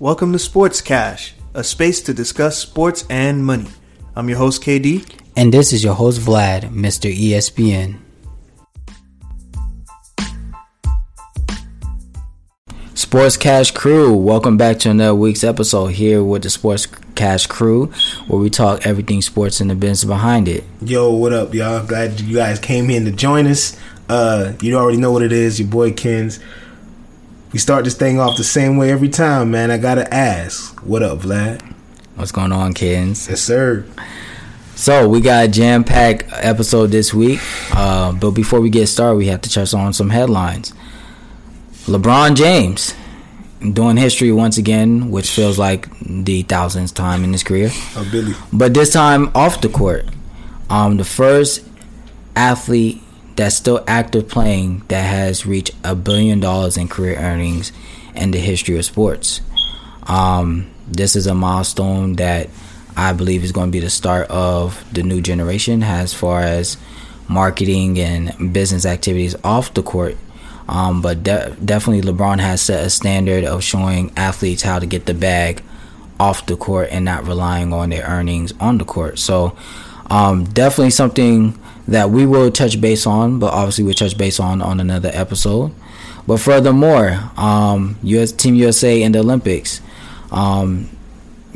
Welcome to Sports Cash, a space to discuss sports and money. I'm your host, KD. And this is your host, Vlad, Mr. ESPN. Sports Cash Crew, welcome back to another week's episode here with the Sports Cash Crew, where we talk everything sports and the business behind it. Yo, what up, y'all? Glad you guys came in to join us. Uh, you already know what it is, your boy Kens. We start this thing off the same way every time, man. I gotta ask, what up, Vlad? What's going on, kids? Yes, sir. So we got a jam-packed episode this week, uh, but before we get started, we have to touch on some headlines. LeBron James doing history once again, which feels like the thousandth time in his career. Oh, Billy. But this time off the court. Um, the first athlete that's still active playing that has reached a billion dollars in career earnings in the history of sports. Um, this is a milestone that I believe is going to be the start of the new generation as far as marketing and business activities off the court um, but de- definitely, LeBron has set a standard of showing athletes how to get the bag off the court and not relying on their earnings on the court. So, um, definitely something that we will touch base on, but obviously we'll touch base on on another episode. But furthermore, um, US Team USA in the Olympics, um,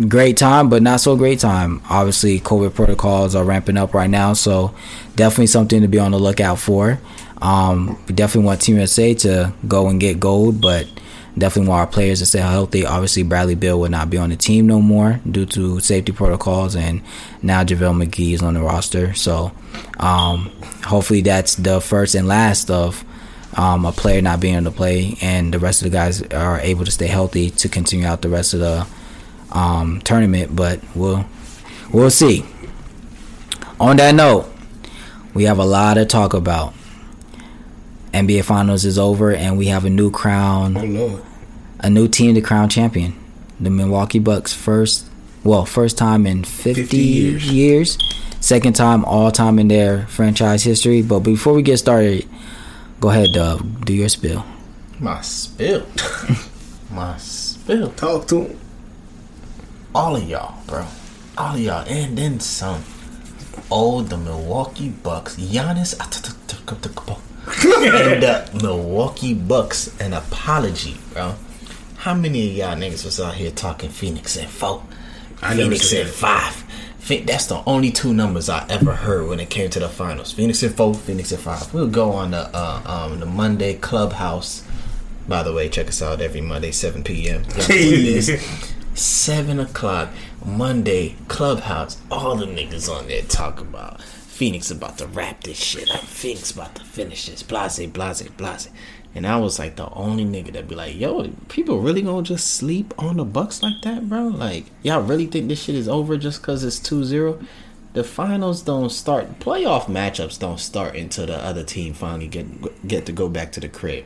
great time, but not so great time. Obviously, COVID protocols are ramping up right now, so definitely something to be on the lookout for. Um, we definitely want Team USA to go and get gold, but definitely want our players to stay healthy. Obviously, Bradley Beal will not be on the team no more due to safety protocols, and now JaVale McGee is on the roster. So, um, hopefully, that's the first and last of um, a player not being able to play, and the rest of the guys are able to stay healthy to continue out the rest of the um, tournament. But we'll we'll see. On that note, we have a lot to talk about. NBA Finals is over, and we have a new crown. Oh. A new team to crown champion. The Milwaukee Bucks first, well, first time in 50, 50 years. years. Second time all time in their franchise history. But before we get started, go ahead, Dub. Do your spill. My spill. My spill. Talk to him. All of y'all, bro. All of y'all, and then some. Oh, the Milwaukee Bucks. Giannis and the Milwaukee Bucks an apology, bro. How many of y'all niggas was out here talking Phoenix and four? I Phoenix at five. That's the only two numbers I ever heard when it came to the finals. Phoenix and four, Phoenix and five. We'll go on the uh, um, the Monday Clubhouse. By the way, check us out every Monday, 7 p.m. Seven o'clock Monday Clubhouse. All the niggas on there talk about Phoenix about to wrap this shit up. Phoenix about to finish this. Blase, blase, blase. And I was like the only nigga that be like, yo, people really gonna just sleep on the Bucks like that, bro? Like, y'all really think this shit is over just cause it's 2-0? The finals don't start playoff matchups don't start until the other team finally get get to go back to the crib,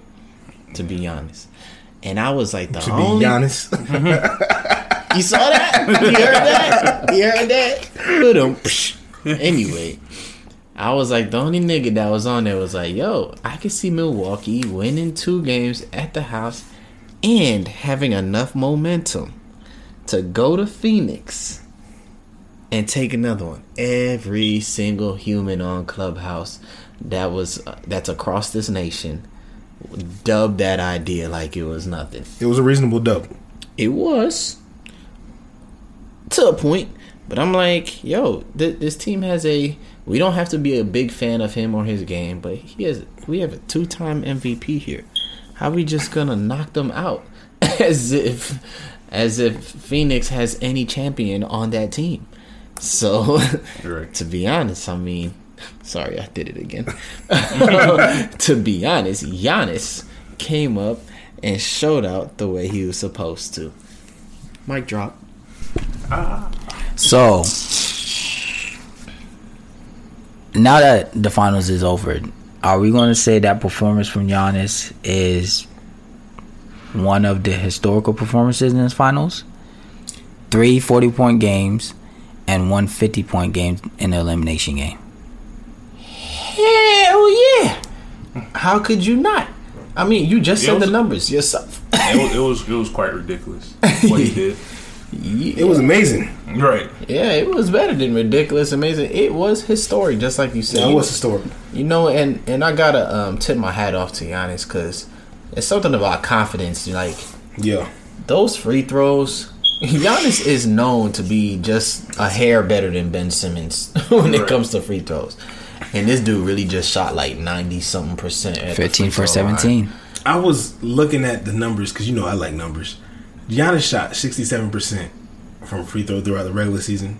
to be honest. And I was like the to only be honest. you saw that? You heard that? You heard that? anyway, I was like, the only nigga that was on there was like, yo, I could see Milwaukee winning two games at the house and having enough momentum to go to Phoenix and take another one. Every single human on Clubhouse that was uh, that's across this nation dubbed that idea like it was nothing. It was a reasonable dub. It was to a point, but I'm like, yo, th- this team has a we don't have to be a big fan of him or his game, but he has. We have a two-time MVP here. How are we just gonna knock them out as if as if Phoenix has any champion on that team? So, to be honest, I mean, sorry, I did it again. to be honest, Giannis came up and showed out the way he was supposed to. Mic drop. Ah. So, now that the finals is over, are we going to say that performance from Giannis is one of the historical performances in his finals? Three 40 point games and one 50 point game in the elimination game. Hell yeah! How could you not? I mean, you just it said was, the numbers yourself. it, was, it was it was quite ridiculous. what he did. It was amazing. Right. Yeah, it was better than ridiculous, amazing. It was historic, just like you said. That You- was historic. You know, and and I gotta um, tip my hat off to Giannis because it's something about confidence. Like Yeah. those free throws, Giannis is known to be just a hair better than Ben Simmons when it comes to free throws. And this dude really just shot like ninety something percent. At 15 for throw line. 17. I was looking at the numbers because you know I like numbers. Giannis shot 67% from free throw throughout the regular season,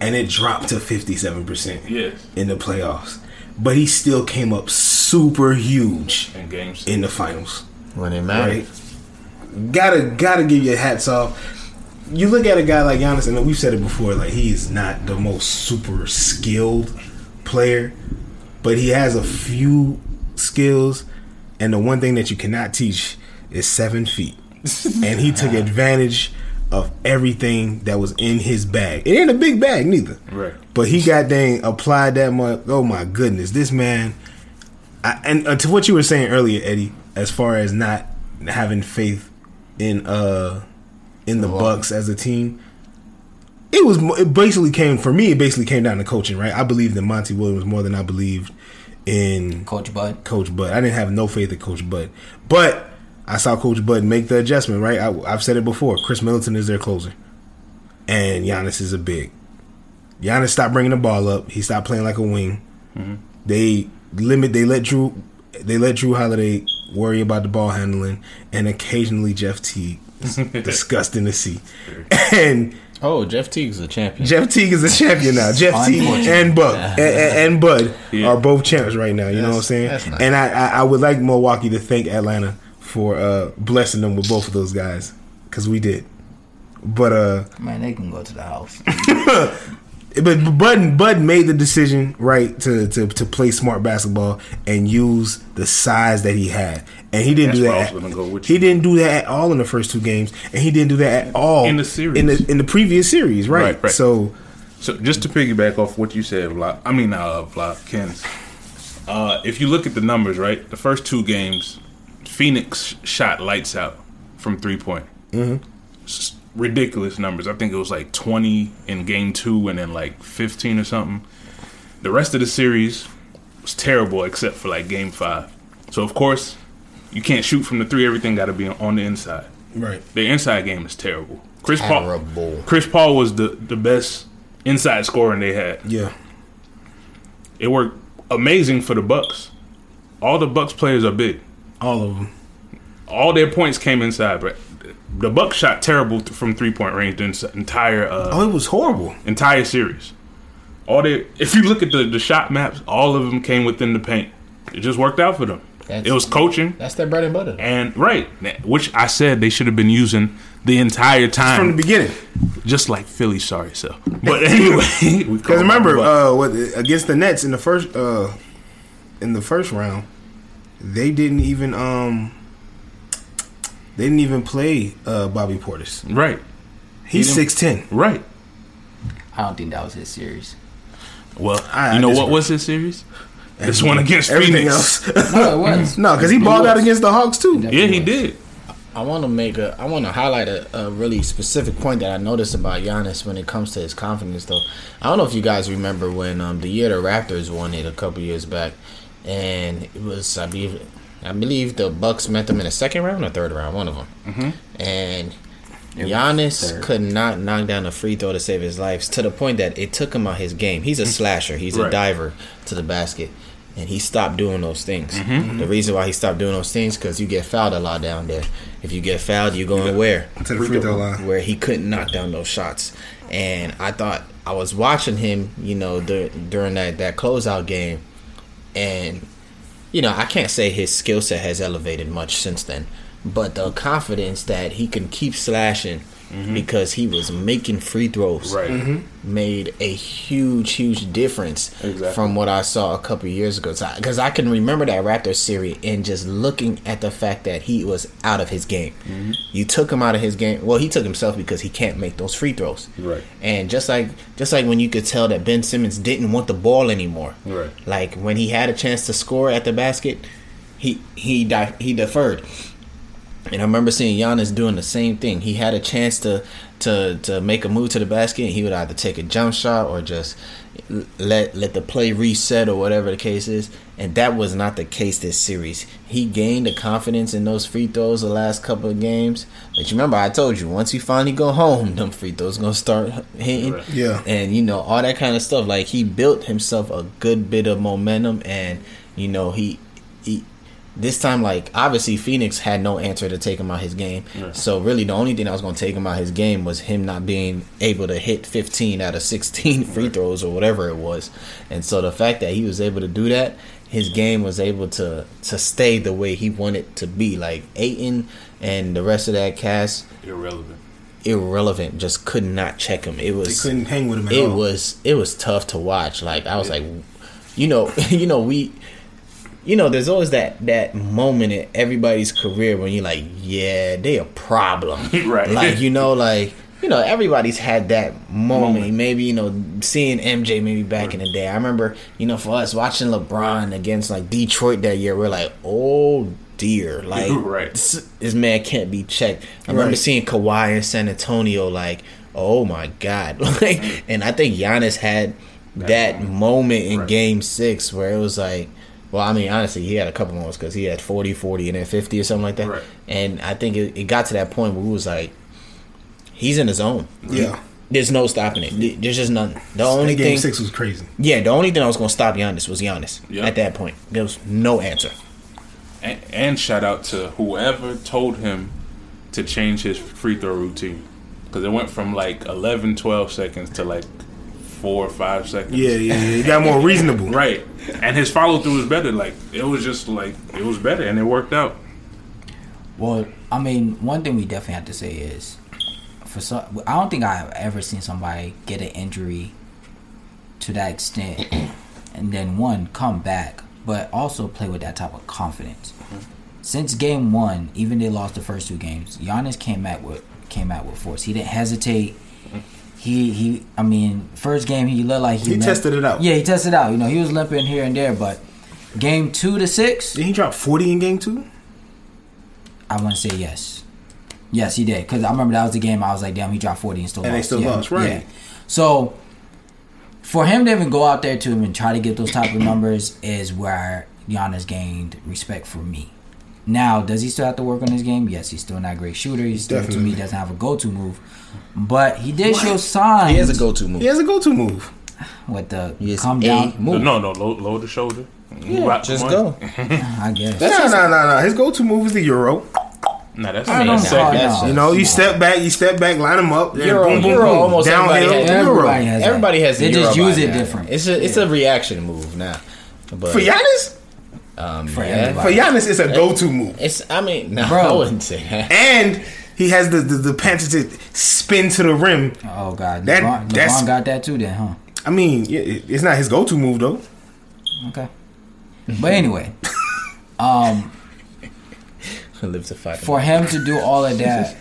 and it dropped to 57% Yes. in the playoffs. But he still came up super huge In games. in the finals. when it mattered. Right? Gotta gotta give your hats off. You look at a guy like Giannis, and we've said it before, like he's not the most super skilled player, but he has a few skills, and the one thing that you cannot teach is seven feet. And he took advantage of everything that was in his bag. It ain't a big bag neither. Right. But he got dang applied that much. Oh my goodness, this man. I, and uh, to what you were saying earlier, Eddie, as far as not having faith in uh in the Bucks as a team, it was it basically came for me. It basically came down to coaching, right? I believed in Monty Williams more than I believed in Coach Bud. Coach Bud. I didn't have no faith in Coach Bud, but I saw Coach Bud make the adjustment. Right, I, I've said it before. Khris Middleton is their closer, and Giannis is a big. Giannis stopped bringing the ball up. He stopped playing like a wing. Mm-hmm. They limit. They let Jrue. They let Jrue Holiday worry about the ball handling, and occasionally Jeff Teague. disgusting to see, and Oh, Jeff Teague is a champion. Jeff Teague is a champion now. Jeff Teague and Buck and, and, and Bud Yeah. are both champs right now. You know what I'm saying? that's nice. And I, I I would like Milwaukee to thank Atlanta for uh, blessing them with both of those guys because we did. But uh, Man, they can go to the house. but Bud Bud made the decision right to, to to play smart basketball and use the size that he had, and he didn't That's do that. was go with he you. didn't do that at all in the first two games, and he didn't do that at all In the series. in the in the previous series, right? Right, right. So So just to piggyback off what you said, Vlad, I mean, uh, Vlad, Ken. Uh, if you look at the numbers, right, the first two games, Phoenix shot lights out from three point. Mm-hmm. Ridiculous numbers. I think it was like twenty in game two, and then like fifteen or something. The rest of the series was terrible, except for like game five. So of course, you can't shoot from the three. Everything got to be on the inside. right. The inside game is terrible. Chris Paul. Terrible. Chris Paul was the the best inside scoring they had. Yeah. It worked amazing for the Bucks. All the Bucks players are big. All of them. All their points came inside, but the Bucks shot terrible th- from three point range the entire uh, Oh, it was horrible. entire series. All they, if you look at the the shot maps, all of them came within the paint. It just worked out for them. That's- it was coaching That's their bread and butter. and right, which I said they should have been using the entire time, From the beginning. just like Philly. Sorry, so. But anyway, Because remember, uh, what against the Nets in the first uh, in the first round, they didn't even um they didn't even play uh, Bobby Portis. right, He's six ten. right. I don't think that was his series. Well, I- you know I what was his series? This one against Everything Phoenix. else, No, it was. no, because he balled out against the Hawks too. Yeah, he did. I want to make a. I want to highlight a, a really specific point that I noticed about Giannis when it comes to his confidence. Though I don't know if you guys remember when um, the year the Raptors won it a couple years back, and it was I believe I believe the Bucks met them in the second round or third round, one of them, mm-hmm. and. Giannis could not knock down a free throw to save his life to the point that it took him out his game. He's a slasher. He's a diver to the basket, and he stopped doing those things. Mm-hmm. The reason why he stopped doing those things because you get fouled a lot down there. If you get fouled, you're going where? To the free throw line. Where he couldn't knock down those shots. And I thought I was watching him, you know, dur- during that that closeout game, and you know, I can't say his skill set has elevated much since then, but the confidence that he can keep slashing because he was making free throws Right. made a huge, huge difference Exactly. from what I saw a couple years ago. Because I, can remember that Raptors series and just looking at the fact that he was out of his game. Mm-hmm. You took him out of his game. Well, he took himself because he can't make those free throws. Right. And just like just like when you could tell that Ben Simmons didn't want the ball anymore. Right. Like when he had a chance to score at the basket, he he di- he deferred. And I remember seeing Giannis doing the same thing. He had a chance to to to make a move to the basket, and he would either take a jump shot or just let let the play reset or whatever the case is. And that was not the case this series. He gained the confidence in those free throws the last couple of games. But you remember I told you once he finally go home, them free throws gonna start hitting. Yeah. And you know all that kind of stuff. Like he built himself a good bit of momentum, and you know he he this time, like obviously Phoenix had no answer to take him out his game. So really, the only thing that was going to take him out his game was him not being able to hit 15 out of 16 free throws or whatever it was. And so the fact that he was able to do that, his game was able to to stay the way he wanted to be. Like Ayton and the rest of that cast, Irrelevant. irrelevant, just could not check him. It They was couldn't hang with him at it all. was it was tough to watch. Like I was like, you know, you know we, you know, there's always that that moment in everybody's career when you're like, yeah, they a problem, Right. Like you know, like you know, everybody's had that moment. Moment. Maybe you know, seeing MJ maybe back in the day. I remember, you know, for us watching LeBron against like Detroit that year, we're like, oh dear, like Right. this, this man can't be checked. I remember Right. seeing Kawhi in San Antonio, like, oh my god, like, and I think Giannis had that moment in Right. Game Six where it was like, well, I mean, honestly, he had a couple moments because he had 40, 40, and then fifty or something like that. Right. And I think it, it got to that point where we was like, he's in his zone. yeah. There's no stopping it. There's just nothing. The only game thing, six was crazy. yeah, the only thing that was going to stop Giannis was Giannis. Yeah. At that point, there was no answer. And, and shout out to whoever told him to change his free throw routine. Because it went from like 11, 12 seconds to like four or five seconds. Yeah, yeah, yeah. He got more reasonable. Right. And his follow through was better. Like, it was just like, it was better and it worked out. Well, I mean, one thing we definitely have to say is, for some, I don't think I've ever seen somebody get an injury to that extent, and then one come back, but also play with that type of confidence. Since game one, even they lost the first two games, Giannis came out with came out with force. He didn't hesitate. He he. I mean, first game he looked like he, He tested it out. Yeah, he tested it out. You know, he was limping here and there, but game two to six, Did he drop forty in game two? I want to say yes. Yes, he did. Because I remember that was the game I was like, damn, he dropped 40 and still And they still Yeah, lost, right. yeah. So, for him to even go out there to even try to get those type of numbers is where Giannis gained respect for me. Now, does he still have to work on his game? Yes, he's still not a great shooter. He still, to me, doesn't have a go-to move. But he did show signs. He has a go-to move. He has a go-to move. With the He has come a down. move. No, no, lower, lower the shoulder. Yeah, just go. I guess. No, no, no, no. His go-to move is the euro. Nah, that's I don't that's know. second. That's- You know, you step back, you step back, line them up, Euro- boom, boom, Euro boom, almost downhill, everybody has- euro. Everybody has that. Everybody has. They just Euro use it now. different. It's a it's a reaction move now. But For Giannis, um, For yeah. for Giannis, it's a go-to move, It's I mean, no, Bro. I wouldn't say that. and he has the the, the pants to spin to the rim. Oh, God. That- LeBron, that's- LeBron got that too then, huh? I mean, it- it's not his go-to move though. Okay. But anyway, um, Live to fight. for him to do all of that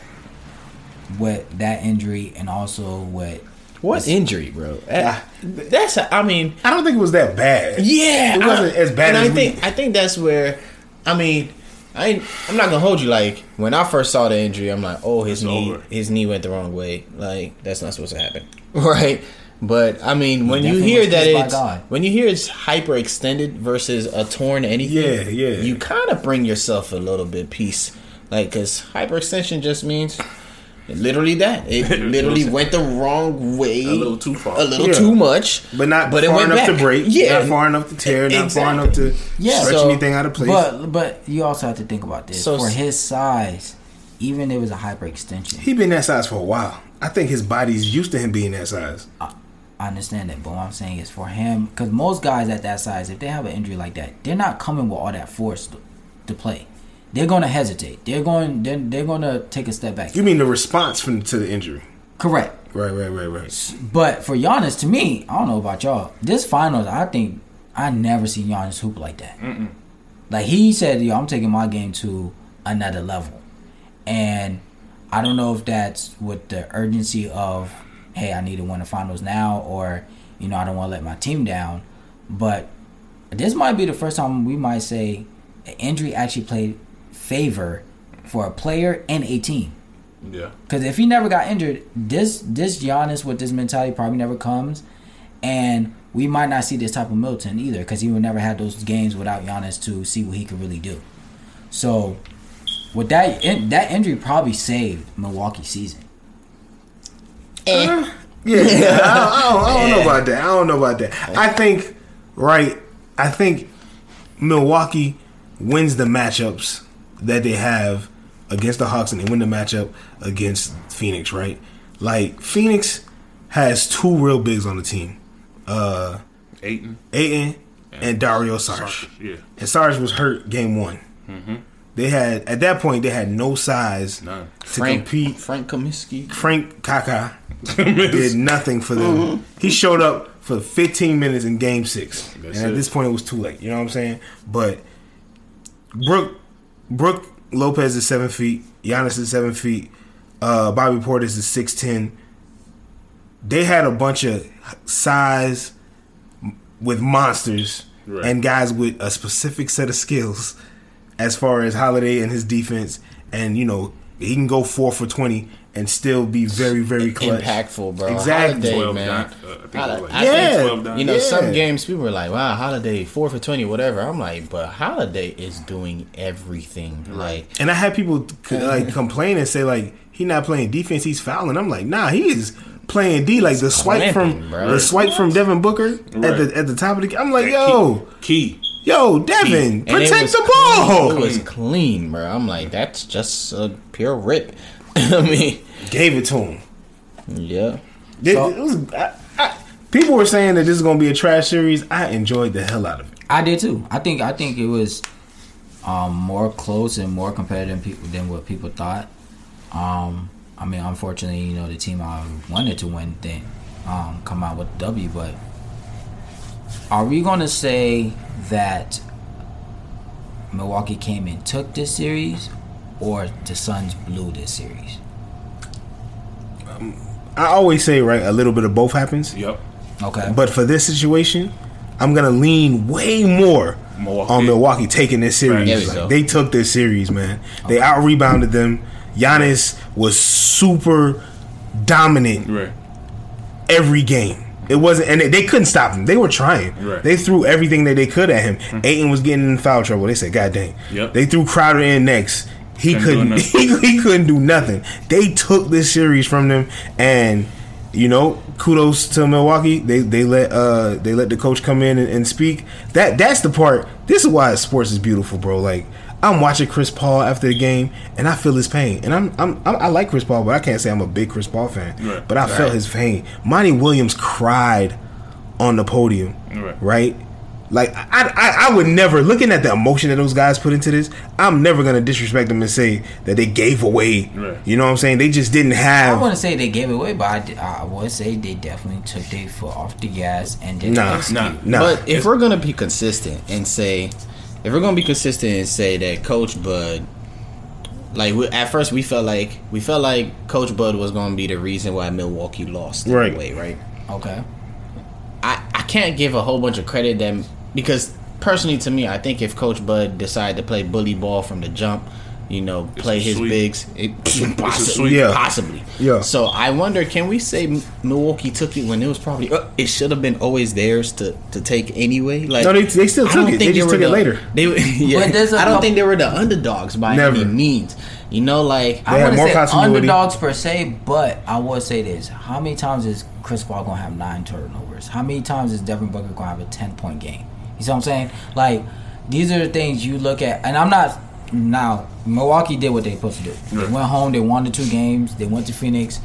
with that injury and also with what injury, bro? That- eh. That's a, I mean, I don't think it was that bad. yeah, It wasn't I- as bad And as I we- think I think that's where I mean. I ain't, I'm not gonna hold you. Like when I first saw the injury, I'm like, oh, his It's knee, over. his knee went the wrong way. Like that's not supposed to happen, right? But I mean, when you hear that kissed by it's God. when you hear it's hyperextended versus a torn anything, Yeah, yeah. you kind of bring yourself a little bit peace, like because hyperextension just means literally that it literally went the wrong way, A little too far. a little Yeah. too much, But not But it far went enough back. to break. Yeah. Not far enough to tear. Not far enough to Yeah. stretch So- anything out of place. but but you also have to think about this So- for his size even if it was a hyperextension he been that size for a while. I think his body's used to him being that size. I understand that but what I'm saying is for him because most guys at that size if they have an injury like that they're not coming with all that force to, to play they're going to hesitate they're going they're, they're going to take a step back You mean the response from to the injury? correct Right, right, right, right. But for Giannis, to me, I don't know about y'all. This finals, I think I never seen Giannis hoop like that. Like he said, "Yo, I'm taking my game to another level," and I don't know if that's with the urgency of, "Hey, I need to win the finals now," or you know, I don't want to let my team down. But this might be the first time we might say an injury actually played favor for a player and a team. Yeah. Because if he never got injured, this this Giannis with this mentality probably never comes, and we might not see this type of Middleton either because he would never have those games without Giannis to see what he could really do. So, with that in, that injury probably saved Milwaukee season. Eh. Uh, yeah, yeah. I, I don't, I don't know about that. I don't know about that. Eh. I think, right? I think Milwaukee wins the matchups that they have against the Hawks, and they win the matchup against Phoenix. Right? Like Phoenix has two real bigs on the team, uh, Ayton. Ayton and Dario Saric. Yeah. And Saric was hurt game one. They had at that point they had no size None. to Frank compete. Frank Kaminsky. Frank Kaka did nothing for them. He showed up for 15 minutes in Game Six, That's and at it. this point it was too late. You know what I'm saying? But Brook Brook Lopez is seven feet. Giannis is seven feet. Uh, Bobby Portis is six ten. They had a bunch of size with monsters Right. and guys with a specific set of skills as far as Holiday and his defense. And you know he can go four for twenty and still be very very clutch. Impactful, bro. Exactly. Holiday, man. dunk. Uh, I think it was Hol- like Yeah. think, 12 dunk. you know, Yeah. some games people were like, "Wow, Holiday four for twenty, whatever." I'm like, but Holiday is doing everything. Like, And I had people like complain and say like he not playing defense, he's fouling. I'm like, nah, he is playing D. Like the swipe from bro. the swipe from Devin Booker at the at the top of the. I'm like, That yo, Key. yo, Devin, and protect was the clean. ball. It was clean, bro. I'm like, that's just a pure rip. I mean, Gave it to him. yeah. It- So- it was- I- I- people were saying that this is gonna be a trash series. I enjoyed the hell out of it. I did too. I think I think it was um, more close and more competitive people than what people thought. Um, I mean, unfortunately, you know, the team I wanted to win didn't um, come out with the W. But are we going to say that Milwaukee came and took this series, or the Suns blew this series? Um, I always say right, a little bit of both happens. Yep. Okay, But for this situation, I'm gonna lean way more Milwaukee. on Milwaukee taking this series. Right. Like, they took this series, man. They out rebounded them. Giannis was super dominant Right. every game. It wasn't, and they, they couldn't stop him. They were trying. Right. They threw everything that they could at him. Hmm. Ayton was getting in foul trouble. They said, "God dang!" Yep. They threw Crowder in next. He Couldn't. He, he couldn't do nothing. They took this series from them, and you know, kudos to Milwaukee. They they let uh they let the coach come in and, and speak. That that's the part. This is why sports is beautiful, bro. Like. I'm watching Chris Paul after the game, and I feel his pain. And I'm, I'm, I'm I like Chris Paul, but I can't say I'm a big Chris Paul fan. Right. But I felt his pain. Monty Williams cried on the podium, Right. right? Like I, I, I would never looking at the emotion that those guys put into this. I'm never gonna disrespect them and say that they gave away. Right. You know what I'm saying? They just didn't have. I want to say they gave away, but I, I would say they definitely took their foot off the gas and didn't Nah, execute. Nah. nah. But if we're gonna be consistent and say, if we're gonna be consistent and say that Coach Bud, like we, at first we felt like we felt like Coach Bud was gonna be the reason why Milwaukee lost Right. Way, right? Okay. I I can't give a whole bunch of credit them because personally to me, I think if Coach Bud decided to play bully ball from the jump, you know, play his sweep. bigs, it, possibly. Yeah. possibly. Yeah. So I wonder, can we say Milwaukee took it when it was probably uh, it should have been always theirs to to take anyway? Like No, they- they still I took don't it. think They just were took it later. They yeah. But there's a I don't couple- think they were the underdogs by Never. any means. You know, like I They had wouldn't say continuity. underdogs per se, but I will say this: How many times is Chris Paul gonna have nine turnovers? How many times is Devin Booker gonna have a ten point game? You see what I'm saying? Like these are the things you look at, and I'm not now. Milwaukee did what they supposed to do. They Right. went home. They won the two games. They went to Phoenix,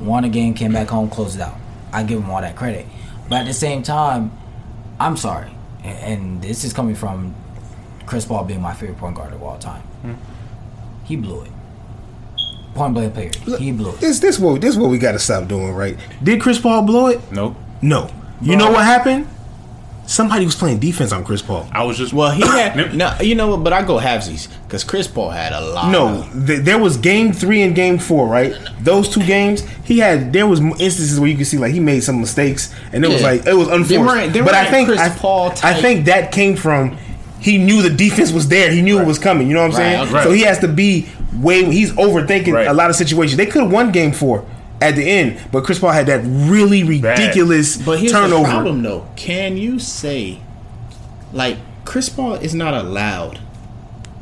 won a game, came back home, closed it out. I give them all that credit, but at the same time, I'm sorry, and, and this is coming from Chris Paul being my favorite point guard of all time. Hmm. He blew it. Point blank period. He blew it. This this what this what we got to stop doing, right? Did Chris Paul blow it? Nope. No. You know what happened? Somebody was playing defense on Chris Paul. I was just well, he had no. You know what? But I go halvesies because Chris Paul had a lot. No, th- there was game three and game four, right? Those two games, he had. There was instances where you could see like he made some mistakes, and it was Yeah. like it was They unforced. weren't- they but I weren't think Chris I, Paul I type- think that came from he knew the defense was there. He knew it was coming. You know what I'm Right, saying? okay. So he has to be way. He's overthinking Right. a lot of situations. They could have won game four at the end, but Chris Paul had that really ridiculous But here's turnover. the problem, though. Can you say, like, Chris Paul is not allowed,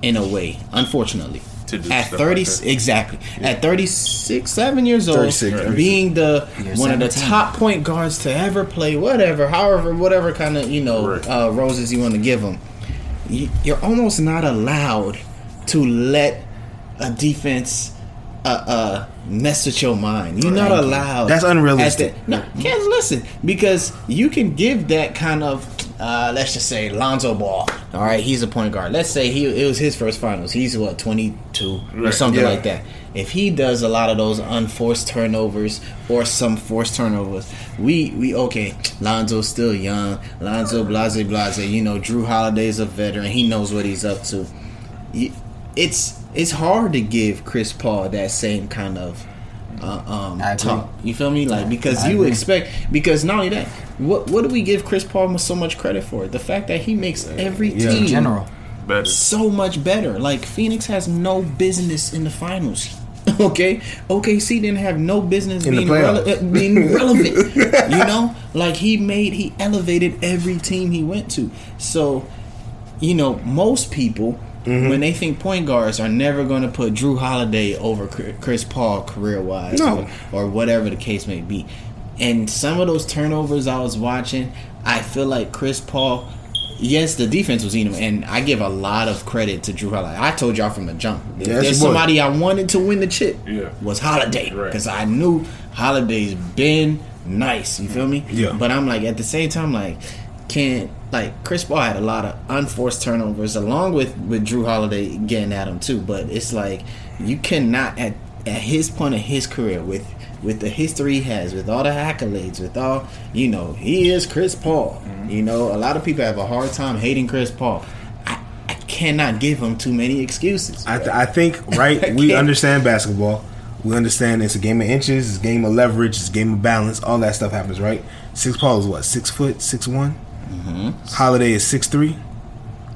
in a way, unfortunately, To do at thirty like that. exactly at 36, seven years old, 36, right. being the You're one of the top point guards to ever play, whatever, however, whatever kind of you know Right. uh, roses you want to give him, you're almost not allowed to let a defense. Uh, uh, mess with your mind. You're not allowed. That's unrealistic. the- no, can't listen because you can give that kind of uh, let's just say Lonzo Ball. All right, he's a point guard. Let's say he it was his first finals. He's what twenty two or something Yeah. like that. If he does a lot of those unforced turnovers or some forced turnovers, we we okay. Lonzo's still young. Lonzo blase blase. You know, Jrue Holiday's a veteran. He knows what he's up to. It's it's hard to give Chris Paul that same kind of uh, um, talk. You feel me? Like because I you agree. expect because not only that, what what do we give Chris Paul so much credit for? The fact that he makes every Yeah. team general. Better. so much better. Like Phoenix has no business in the finals. Okay, OKC didn't have no business In being rele- uh, being relevant. you know, like he made he elevated every team he went to. So, you know, most people Mm-hmm. when they think point guards are never going to put Jrue Holiday over Chris Paul career wise, No. or, or whatever the case may be. And some of those turnovers I was watching, I feel like Chris Paul. Yes, the defense was eating him, and I give a lot of credit to Jrue Holiday. I told y'all from the jump. If Yeah, there's somebody I wanted to win the chip, Yeah. was Holiday Right. because I knew Holiday's been nice. You feel me? Yeah. But I'm like at the same time, like can like Chris Paul had a lot of unforced turnovers along with with Jrue Holiday getting at him too. But it's like you cannot at at his point in his career with with the history he has, with all the accolades, with all you know, he is Chris Paul. Mm-hmm. You know, a lot of people have a hard time hating Chris Paul. I, I cannot give him too many excuses. I, th- I think right. we understand basketball. We understand it's a game of inches, it's a game of leverage, it's a game of balance. All that stuff happens, right? Six Paul is what six foot, six one. Mm-hmm. Holiday is six three.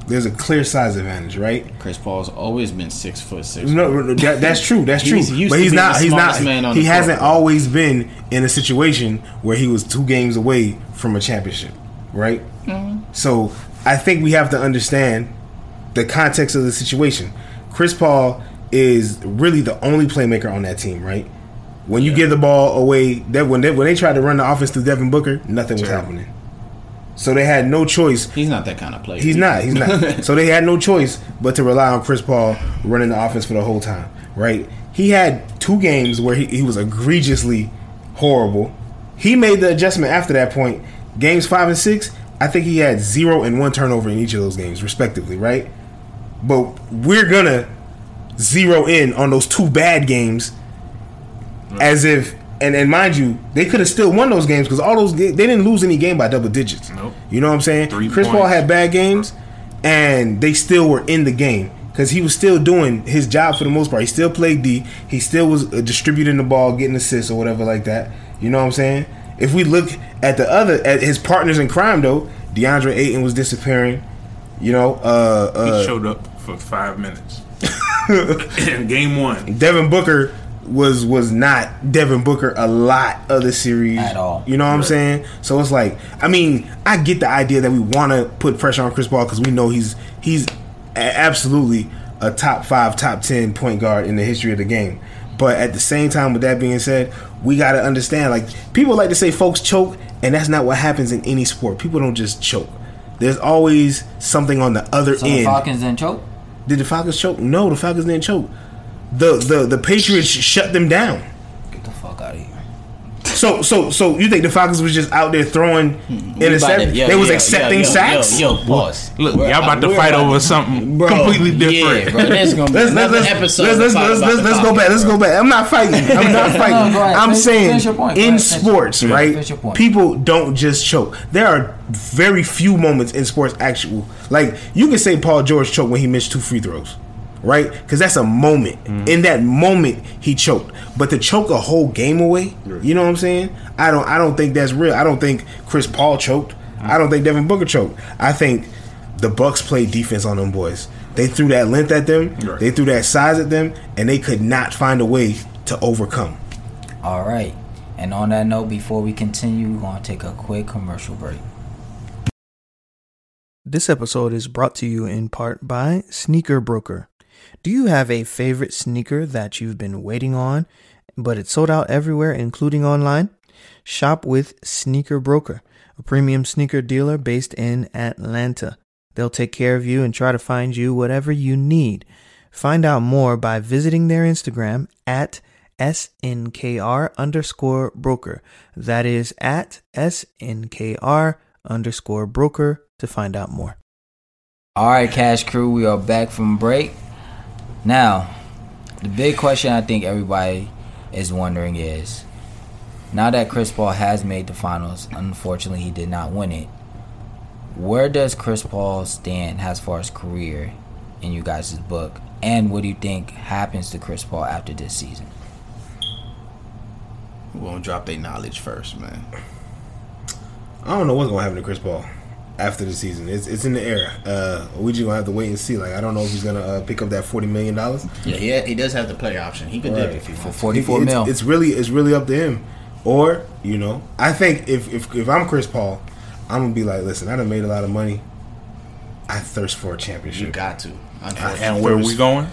There's a clear size advantage, right? Chris Paul's always been six foot six. No, that, that's true. That's true. He's used but he's not. the He's not. man on he hasn't court. always been in a situation where he was two games away from a championship, right? Mm-hmm. So I think we have to understand the context of the situation. Chris Paul is really the only playmaker on that team, right? When you give the ball away, that when they when they tried to run the offense through Devin Booker, nothing was Terrible. happening. So they had no choice He's not that kind of player. He's not. He's not. so they had no choice but to rely on Chris Paul running the offense for the whole time, right? He had two games where he, he was egregiously horrible. He made the adjustment after that point. Games five and six, I think he had zero and one turnover in each of those games, respectively, right? But we're gonna zero in on those two bad games as if and, and mind you, they could have still won those games because all those they didn't lose any game by double digits. Nope. You know what I'm saying? Three Chris Paul had bad games, and they still were in the game because he was still doing his job for the most part. He still played D. He still was uh, distributing the ball, getting assists or whatever like that. You know what I'm saying? If we look at the other at his partners in crime, though, DeAndre Ayton was disappearing. You know, uh, He uh, showed up for five minutes in game one. Devin Booker was was not Devin Booker a lot of the series At all. You know what I'm saying? So it's like, I mean, I get the idea that we want to put pressure on Chris Paul because we know he's he's absolutely a top five, top ten point guard in the history of the game. But at the same time, with that being said, we got to understand. Like people like to say, folks choke, and that's not what happens in any sport. People don't just choke. There's always something on the other So the end. Falcons didn't choke. Did the Falcons choke? No, the Falcons didn't choke. The the the Patriots shut them down. Get the fuck out of here. So so so you think the Falcons was just out there throwing hmm, interceptions? Yo, they was yo, accepting yo, yo, sacks. Yo, yo, pause. Look, We're- y'all about to fight about over something Bro, completely different. Yeah, bro, there's gonna be Let's, let's, another let's, episode. let's, let's, let's, let's, let's go Falcons, back. Let's go back. I'm not fighting. I'm not fighting. go ahead. I'm Finish- saying finish point. In ahead, sports, yeah, right? finish. People don't just choke. There are very few moments in sports actual. Like you can say Paul George choked when he missed two free throws. Right, because that's a moment. Mm-hmm. In that moment, he choked. But to choke a whole game away, you know what I'm saying? I don't. I don't think that's real. I don't think Chris Paul choked. I don't think Devin Booker choked. I think the Bucks played defense on them boys. They threw that length at them, Right. they threw that size at them, and they could not find a way to overcome. All right. And on that note, before we continue, we're going to take a quick commercial break. This episode is brought to you in part by Sneaker Broker. Do you have a favorite sneaker that you've been waiting on, but it's sold out everywhere, including online? Shop with Sneaker Broker, a premium sneaker dealer based in Atlanta. They'll take care of you and try to find you whatever you need. Find out more by visiting their Instagram at SNKR underscore broker. That is at SNKR underscore broker to find out more. All right, Cash Crew, we are back from break. Now, the big question I think everybody is wondering is now that Chris Paul has made the finals, unfortunately, he did not win it. Where does Chris Paul stand as far as career in you guys' book? And what do you think happens to Chris Paul after this season? We're gonna drop their knowledge first, man. I don't know what's gonna happen to Chris Paul after the season. It's it's in the air. Uh, we just gonna have to wait and see. Like I don't know if he's gonna uh, pick up that forty million dollars. Yeah, he, ha- he does have the player option. He could dip Right. if he For 44 it's, mil. It's really it's really up to him. Or you know, I think if if if I'm Chris Paul, I'm gonna be like, listen, I done made a lot of money. I thirst for a You championship. got to. And where we going?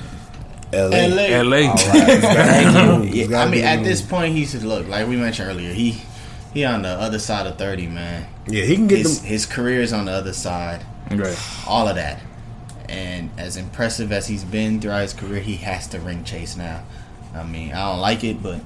LA. LA. LA. Thank you. Yeah, I mean, at this point, he said, look like we mentioned earlier. He he on the other side of thirty, man. Yeah, he can get His, them. his career is on the other side. Right. All of that, and as impressive as he's been throughout his career, he has to ring chase now. I mean, I don't like it, but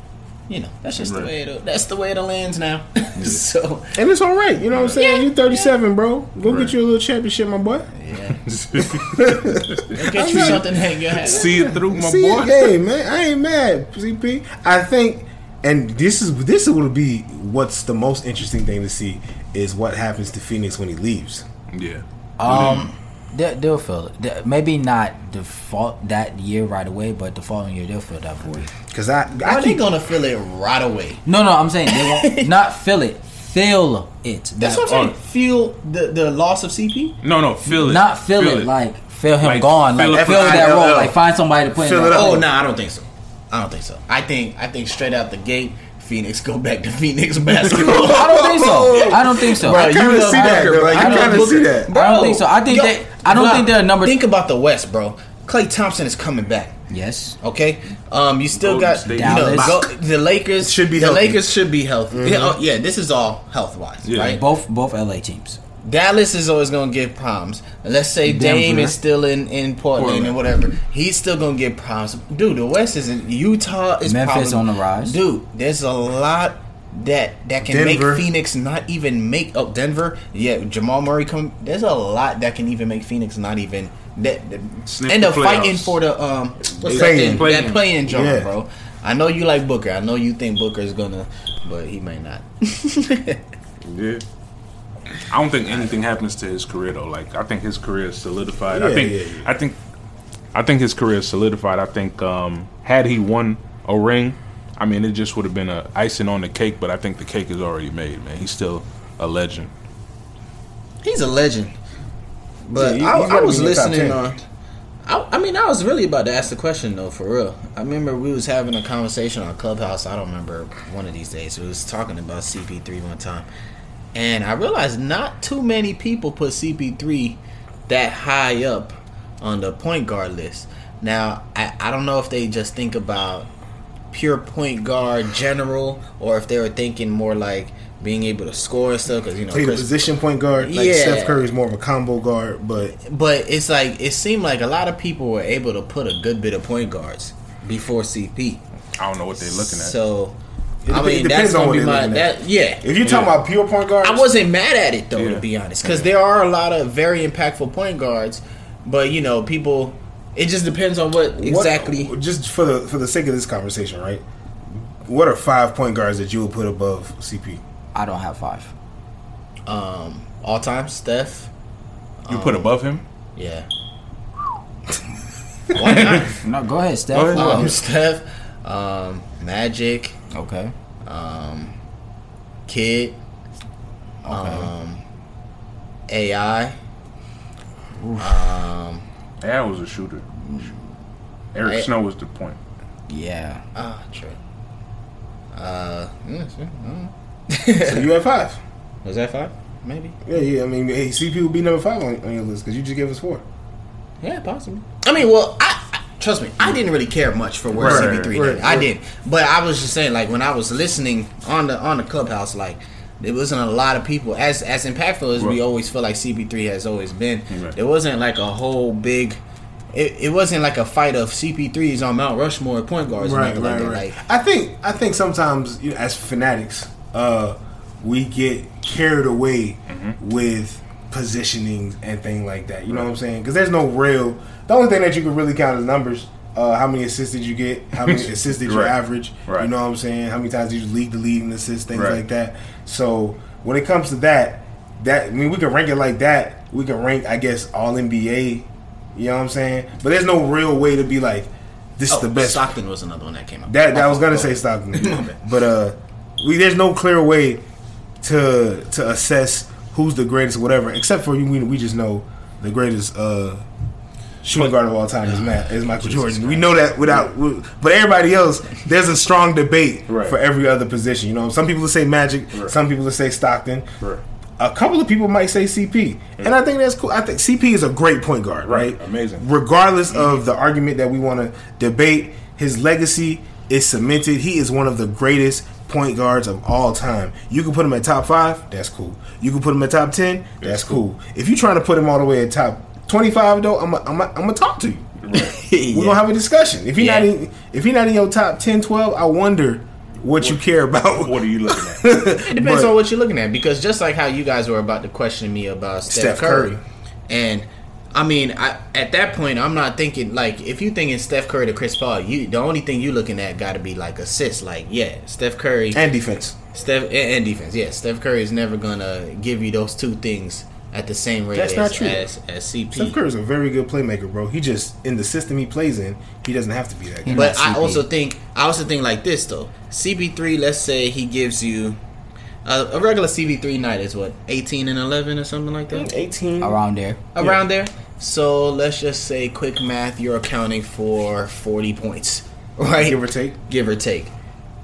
you know that's just the way it. That's the way it lands now. so And it's all right. You know what I'm saying? Yeah, You're 37, bro. Go Right. get you a little championship, my boy. yeah, get you something to hang your hat. See it through, my See, boy. hey man, I ain't mad, CP. I think, and this is this would be what's the most interesting thing to see is what happens to Phoenix when he leaves. Yeah. Um, they, they'll feel it. They- maybe not the fall that year right away, but the following year they'll feel that void. Because I, I Are they gonna feel it right away? No, no, I'm saying they won't not feel it. Feel it. That's That- what I'm saying. Feel the the loss of CP. No, no, feel it. Not feel, it, like feel him Like, gone. feel Like it feel that I- role. I- Like find somebody to put Fill in it up. Oh no, I don't think so. I don't think so. I think I think straight out the gate, Phoenix go back to Phoenix basketball. I don't think so. I don't think so. Bro, I you kinda love see that, bro. I You kinda see Booker. that. I don't think so. I think Yo, they- I don't Vlad, think they're a number- Think about the West, bro. Klay Thompson is coming back. Yes. Okay, um, you still Golden got State. you know go, the Lakers Should be the healthy. Lakers should be healthy. Yeah, oh, yeah, this is all health wise, Yeah. right? Both both LA teams. Dallas is always gonna give problems. Let's say Dame is still in, in Portland, and whatever. He's still gonna get problems. Dude, the West is in Utah is Memphis problem- on the rise. Dude, there's a lot that that can Denver. make Phoenix not even make oh Denver. Yeah, Jamal Murray come. There's a lot that can even make Phoenix not even that, that end the up fighting for the um what's that Play-in. thing? Play-in. That playing job, Yeah. bro. I know you like Booker. I know you think Booker's gonna, but he may not. Yeah. I don't think anything happens to his career though. Like I think his career is solidified. Yeah, I think yeah, yeah. I think I think his career is solidified. I think um, had he won a ring, I mean it just would have been a icing on the cake, but I think the cake is already made, man. He's still a legend. He's a legend. But Yeah, he- I, I was be in the top listening on. I, I mean, I was really about to ask the question though, for real. I remember we was having a conversation on Clubhouse. I don't remember one of these days. We was talking about CP3 one time, and I realized not too many people put CP3 that high up on the point guard list. Now, I, I don't know if they just think about pure point guard general, or if they were thinking more like being able to score and stuff. Because you know, Play the Chris- position point guard. Like Yeah. Steph Curry is more of a combo guard, but but it's like it seemed like a lot of people were able to put a good bit of point guards before CP. I don't know what they're looking at. So It I mean, it depends that's on gonna what be my that yeah. if you're talking Yeah. about pure point guards, I wasn't mad at it though, Yeah. to be honest, because there are a lot of very impactful point guards, but you know, people. It just depends on what What- exactly. just for the for the sake of this conversation, right? What are five point guards that you would put above CP? I don't have five. Um, all time Steph. you put above him? Yeah. Why not? No, go ahead, Steph. Go ahead. Um, Steph, um, Magic, Okay. um, Kidd, um, AI. Um, That was a shooter. Eric I- Snow was the point. Yeah. ah, true. Uh, yeah, sure. Uh, So you at five. was that five? Maybe. Yeah, yeah. I mean, hey, CP would be number five on, on your list because you just gave us four. Yeah, possibly. I mean, well, I, I trust me, I didn't really care much for where Right, CP3 right, did. I didn't, but I was just saying, like when I was listening on the on the clubhouse, like there wasn't a lot of people as as impactful as we always feel like CP3 has always been. Right. There wasn't like a whole big. It, it wasn't like a fight of CP3s on Mount Rushmore point guards. Right, right, right. Like, I think I think sometimes you know, as fanatics, uh, we get carried away with positioning and things like that. You know what I'm saying? Because there's no real. The only thing that you can really count is numbers. Uh, how many assists did you get? How many assists did you Right. average? Right. You know what I'm saying? How many times did you lead the lead in assists? Things Right. like that. So when it comes to that, that I mean, we can rank it like that. We can rank, I guess, all NBA. You know what I'm saying? But there's no real way to be like, this is oh, the best. Stockton was another one that came up. That, that I was gonna Oh, say Stockton, but uh, we there's no clear way to to assess who's the greatest, whatever. Except for we we just know the greatest uh, shooting guard of all time is Matt is Michael Jordan. We know that without, but everybody else, there's a strong debate Right. for every other position. You know, some people will say Magic, Right. some people will say Stockton. Right. A couple of people might say CP, and I think that's cool. I think CP is a great point guard, right? Right. Amazing. Regardless of the argument that we want to debate, his legacy is cemented. He is one of the greatest point guards of all time. You can put him at top five, that's cool. You can put him at top ten, that's cool. If you're trying to put him all the way at top twenty-five, though, I'm I'm I'm gonna talk to you. We're gonna have a discussion. If he's not Yeah. in, if he's not in your top 10, 12, I wonder what you care about. What are you looking at? It depends But- on what you're looking at because just like how you guys were about to question me about Steph, Steph Curry, Curry. and I mean, I, at that point, I'm not thinking like if you thinking Steph Curry to Chris Paul, you the only thing you looking at got to be like assists. Like, yeah, Steph Curry and defense. Steph and, and defense. Yeah, Steph Curry is never gonna give you those two things at the same rate That's as, not true. as as CP. Steph Curry is a very good playmaker, bro. He just in the system he plays in, he doesn't have to be that good. But I also think I also think like this though. CP3, let's say he gives you a, a regular CP3 night is what 18 and 11 or something like that. Mm, eighteen. Around there. around there. So let's just say quick math, you're accounting for 40 points, right? give or take. Give or take.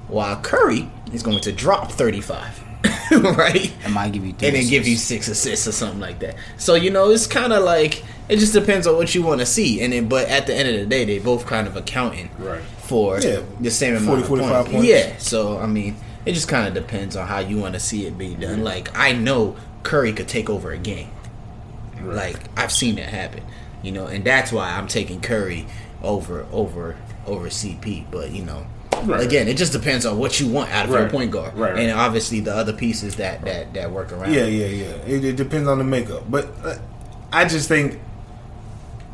While Curry is going to drop 35, right? I might give you three And then give you assists. six assists or something like that. So you know, it's kind of like it just depends on what you want to see. And then, but at the end of the day, they both kind of accounting Right. for Yeah, the same 40, amount of 45 points. points. Yeah. So I mean, it just kind of depends on how you want to see it be done. Like I know Curry could take over a game. Like I've seen it happen, you know, and that's why I'm taking Curry over over over CP. But you know, Right. again, it just depends on what you want out of your point guard, Right, right. and obviously the other pieces that that that work around. Yeah, yeah, yeah. It, it depends on the makeup, but uh, I just think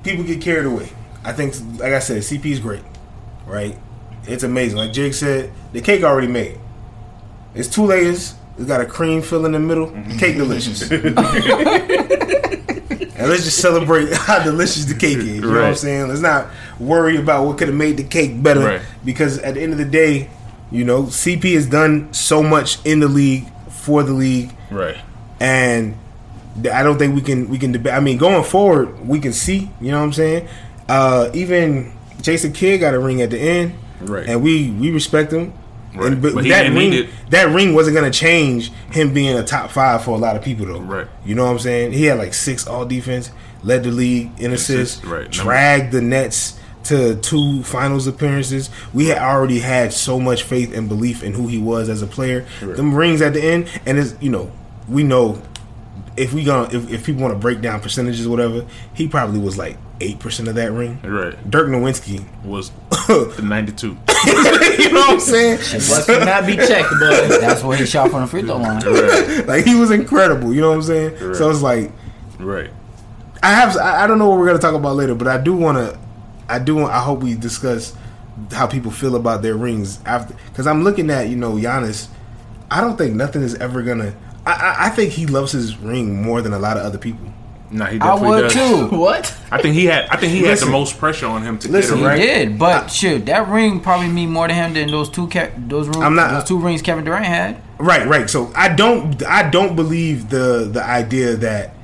people get carried away. I think, like I said, CP is great, right? It's amazing. Like Jake said, the cake already made. It's two layers. It's got a cream fill in the middle. Cake delicious. and let's just celebrate how delicious the cake is. You know what I'm saying? Let's not worry about what could have made the cake better. Right. Because at the end of the day, you know, CP has done so much in the league for the league Right. and I don't think we can we can debate. I mean, going forward, we can see. You know what I'm saying? Uh, even Jason Kidd got a ring at the end, Right. And we we respect him. Right. And, but But that ring, that ring wasn't gonna change him being a top five for a lot of people, though. Right. You know what I'm saying? He had like six all defense, led the league in assists, Assists, right. dragged the Nets to two finals appearances. We had already had so much faith and belief in who he was as a player. Right. Them rings at the end, and it's you know we know if we gonna if, if people want to break down percentages or whatever, he probably was like eight percent of that ring. Right. Dirk Nowitzki, Was the 92. you know what I'm saying? Must not be checked, but That's where he shot from the free throw line. Right. like he was incredible. You know what I'm saying? Right. So it's like Right. I have I I don't know what we're gonna talk about later, but I do want to. I do. I hope we discuss how people feel about their rings after because I'm looking at you know Giannis. I don't think nothing is ever gonna. I, I, I think he loves his ring more than a lot of other people. Nah, he I definitely would does. too. what? I think he had. I think he had Listen. the most pressure on him to Listen, get He him. right? did, but shoot, that ring probably mean more to him than those two Ke- those rings, I'm not- those two rings Kevin Durant had. Right, right. So I don't I don't believe the the idea that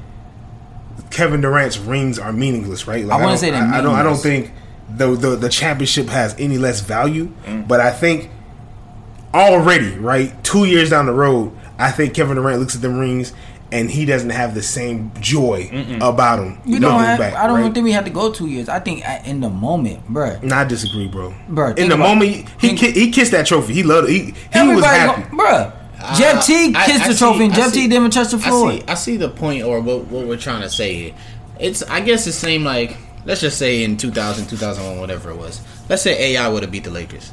Kevin Durant's rings are meaningless, right? Like, I wouldn't don't- say they're I, I don't. I don't meaningless. think the, the the championship has any less value. Mm. But I think already, right, two years down the road, I think Kevin Durant looks at them rings and he doesn't have the same joy about him. You don't looking have, back, I don't right? think we have to go two years. I think at, in the moment, bruh. Nah, I disagree, bro. Bruh, in the about- moment, he think- ki- he kissed that trophy. He loved it. He, he was happy. go- bruh. Uh, Jeff T I- kissed I the see- trophy, and Jeff see- T didn't even touch the I floor. see, I see the point or what, what we're trying to say here. It's I guess the same like let's just say in 2000, 2001, whatever it was. Let's say AI would have beat the Lakers.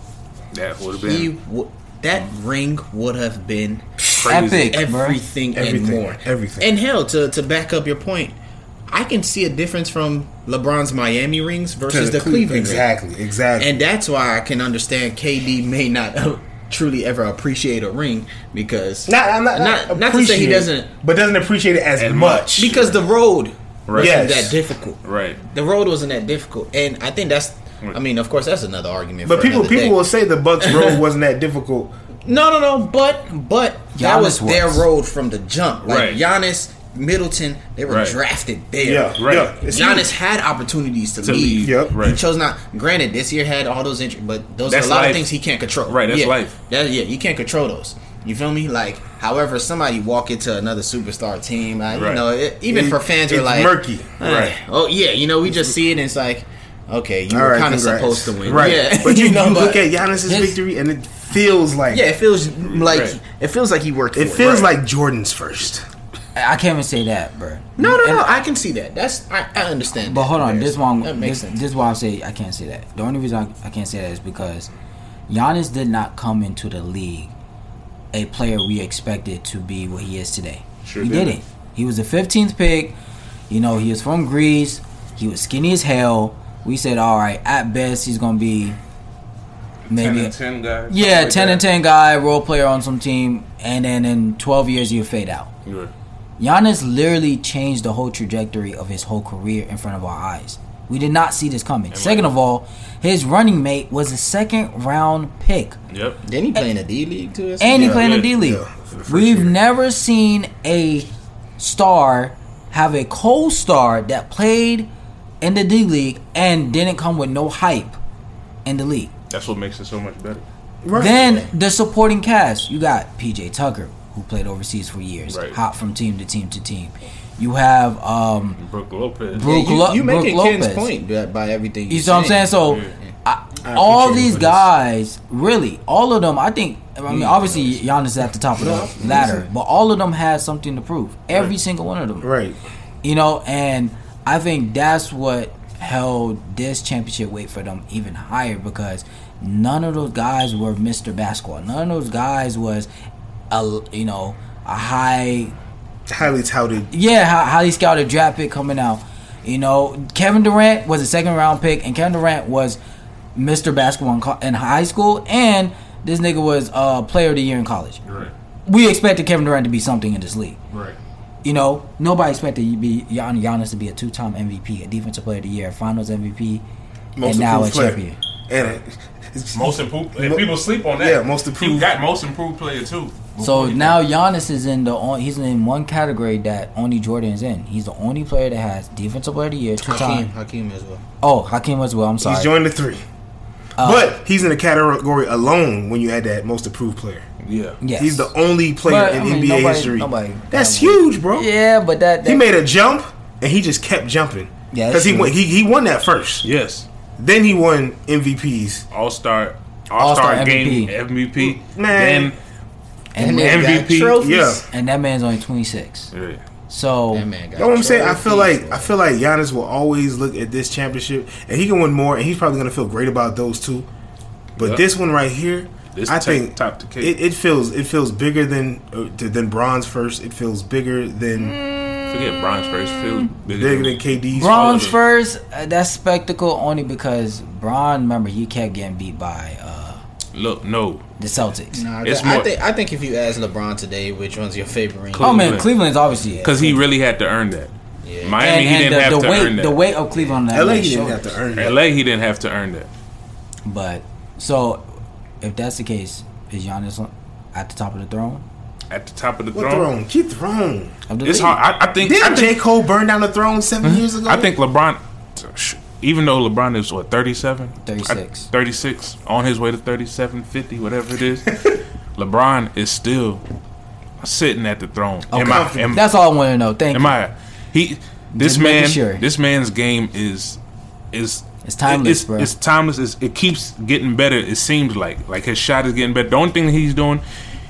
That would have He been w- that ring would have been crazy. Epic, bruh. everything, and Everything, more. everything. And hell, to to back up your point, I can see a difference from LeBron's Miami rings versus the, Cle- Cleveland ring. Exactly, exactly. And that's why I can understand KD may not uh, truly ever appreciate a ring because not, I'm not, not, not, not to say he doesn't but doesn't appreciate it as, As much. because the road Right. wasn't Yes. that difficult. Right. The road wasn't that difficult, and I think that's. I mean, of course, that's another argument. But for people people day. will say the Bucks road wasn't that difficult. No, no, no. But but that Giannis was their road from the jump. Like Right. Giannis, Middleton, they were Right. drafted there. Yeah, Right. yeah. Giannis huge. had opportunities to, To leave. leave, Yep. He right. chose not. Granted, this year had all those injuries, but those That's are a lot life. of things he can't control. Right, that's yeah. life. That, yeah, you can't control those. You feel me? Like, however, somebody walk into another superstar team, uh, you know, it, even It- for fans, are like murky. eh, Right. Oh yeah, you know, we just see it and it's like, okay, you All were right, kind of supposed to win, right? Yeah, But you, know, you look at Giannis's victory, and it feels like yeah, it feels like Right. it feels like he worked. it for feels Right. like Jordan's first. I can't even say that, bro. No, no, And- no. I can see that. That's I, I understand. But that hold on, this one, that makes this, sense. this is why I say I can't say that. The only reason I, I can't say that is because Giannis did not come into the league a player we expected to be what he is today. Sure he didn't. didn't. He was the 15th pick. You know, he was from Greece. He was skinny as hell. We said, all right, at best he's gonna be maybe Ten and ten guys. yeah, something like 10 and that. 10 guy, role player on some team, and then in 12 years you fade out. Right. Giannis literally changed the whole trajectory of his whole career in front of our eyes. We did not see this coming. Second of all, his running mate was a second round pick. Yep. Didn't he play in the D League too? or And he something? played in the D League. yeah, for the first We've year. never seen a star have a co star that played in the D League and didn't come with no hype in the league. That's what makes it so much better. Right. Then the supporting cast, you got PJ Tucker, who played overseas for years, Right. hop from team to team to team. You have um, Brook Lopez. Brook you, Lo- you Brook making Ken's Lopez. point by, by everything. You you're see what I'm saying? So, Yeah. I, I all these it this. guys, really, all of them, I think. I mean, obviously, Giannis is at the top of the ladder, but all of them had something to prove. Every single one of them, right. you know. And I think that's what held this championship weight for them even higher because none of those guys were Mr. Basketball. None of those guys was a you know a high Highly touted. yeah, highly scouted draft pick coming out. You know, Kevin Durant was a second round pick, and Kevin Durant was Mr. Basketball in, in high school, and this nigga was uh, Player of the Year in college. Right. We expected Kevin Durant to be something in this league. Right. You know, nobody expected you be Gian- Giannis to be a two time MVP, a Defensive Player of the Year, Finals MVP, Most and now a improved player. champion. And it, it's, Most improved. And Mo- people sleep on that. Yeah, most He improved. got most improved player too. So now got- Giannis is in the on, he's in one category that only Jordan is in. He's the only player that has Defensive Player of the Year two Hakeem, times. Hakeem as well. Oh, Hakeem as well. I'm sorry. he's joined the three. Uh, but he's in the category alone when you add that most improved player. Yeah. Yes. He's the only player But, in I mean, NBA nobody- history. nobody- That's nobody- huge, bro. Yeah, but that, that He made a jump and he just kept jumping. Yeah, because he true. won. He, he won that first. Yes. Then he won MVPs. All star. All All-Star game MVP. MVP. Man. Then and, they got MVP, trophies. Yeah. and that man's only 26. Yeah. So That man got You know what I'm saying? I feel like. I feel like Giannis will always look at this championship and he can win more and he's probably gonna feel great about those two. But Yep. this one right here, This I think top to cake. it, it feels it feels bigger than uh, than Bron's first. It feels bigger than Forget Bron's first. Feel bigger than KD's. Bron's them. first, uh, that's spectacle only because Bron, remember, he kept getting beat by uh, Look, no. the Celtics. Nah, It's I more- think I think if you ask LeBron today, which one's your favorite ring? Oh man, Cleveland's obviously it. Because he really had to earn that. Yeah. Miami, and, he didn't the, have the to weight, earn that. the weight of Cleveland. on that LA he didn't shoulders. have to earn that. LA, he didn't have to earn that. But so, if that's the case, is Giannis on- at the top of the throne? at the top of the What throne. throne? Keep throne. The It's league. hard. I, I think. I Didn't J. think, Cole burn down the throne 7 mm-hmm. years ago? I think LeBron, even though LeBron is what 37, 36. 36 on his way to 37, 50, whatever it is. LeBron is still sitting at the throne. Oh, am I? Am, That's all I want to know. Thank am you. I? He. This Just man. sure. This man's game is is. It's timeless, it's, bro. It's timeless. It's, it keeps getting better. It seems like like his shot is getting better. The only thing he's doing,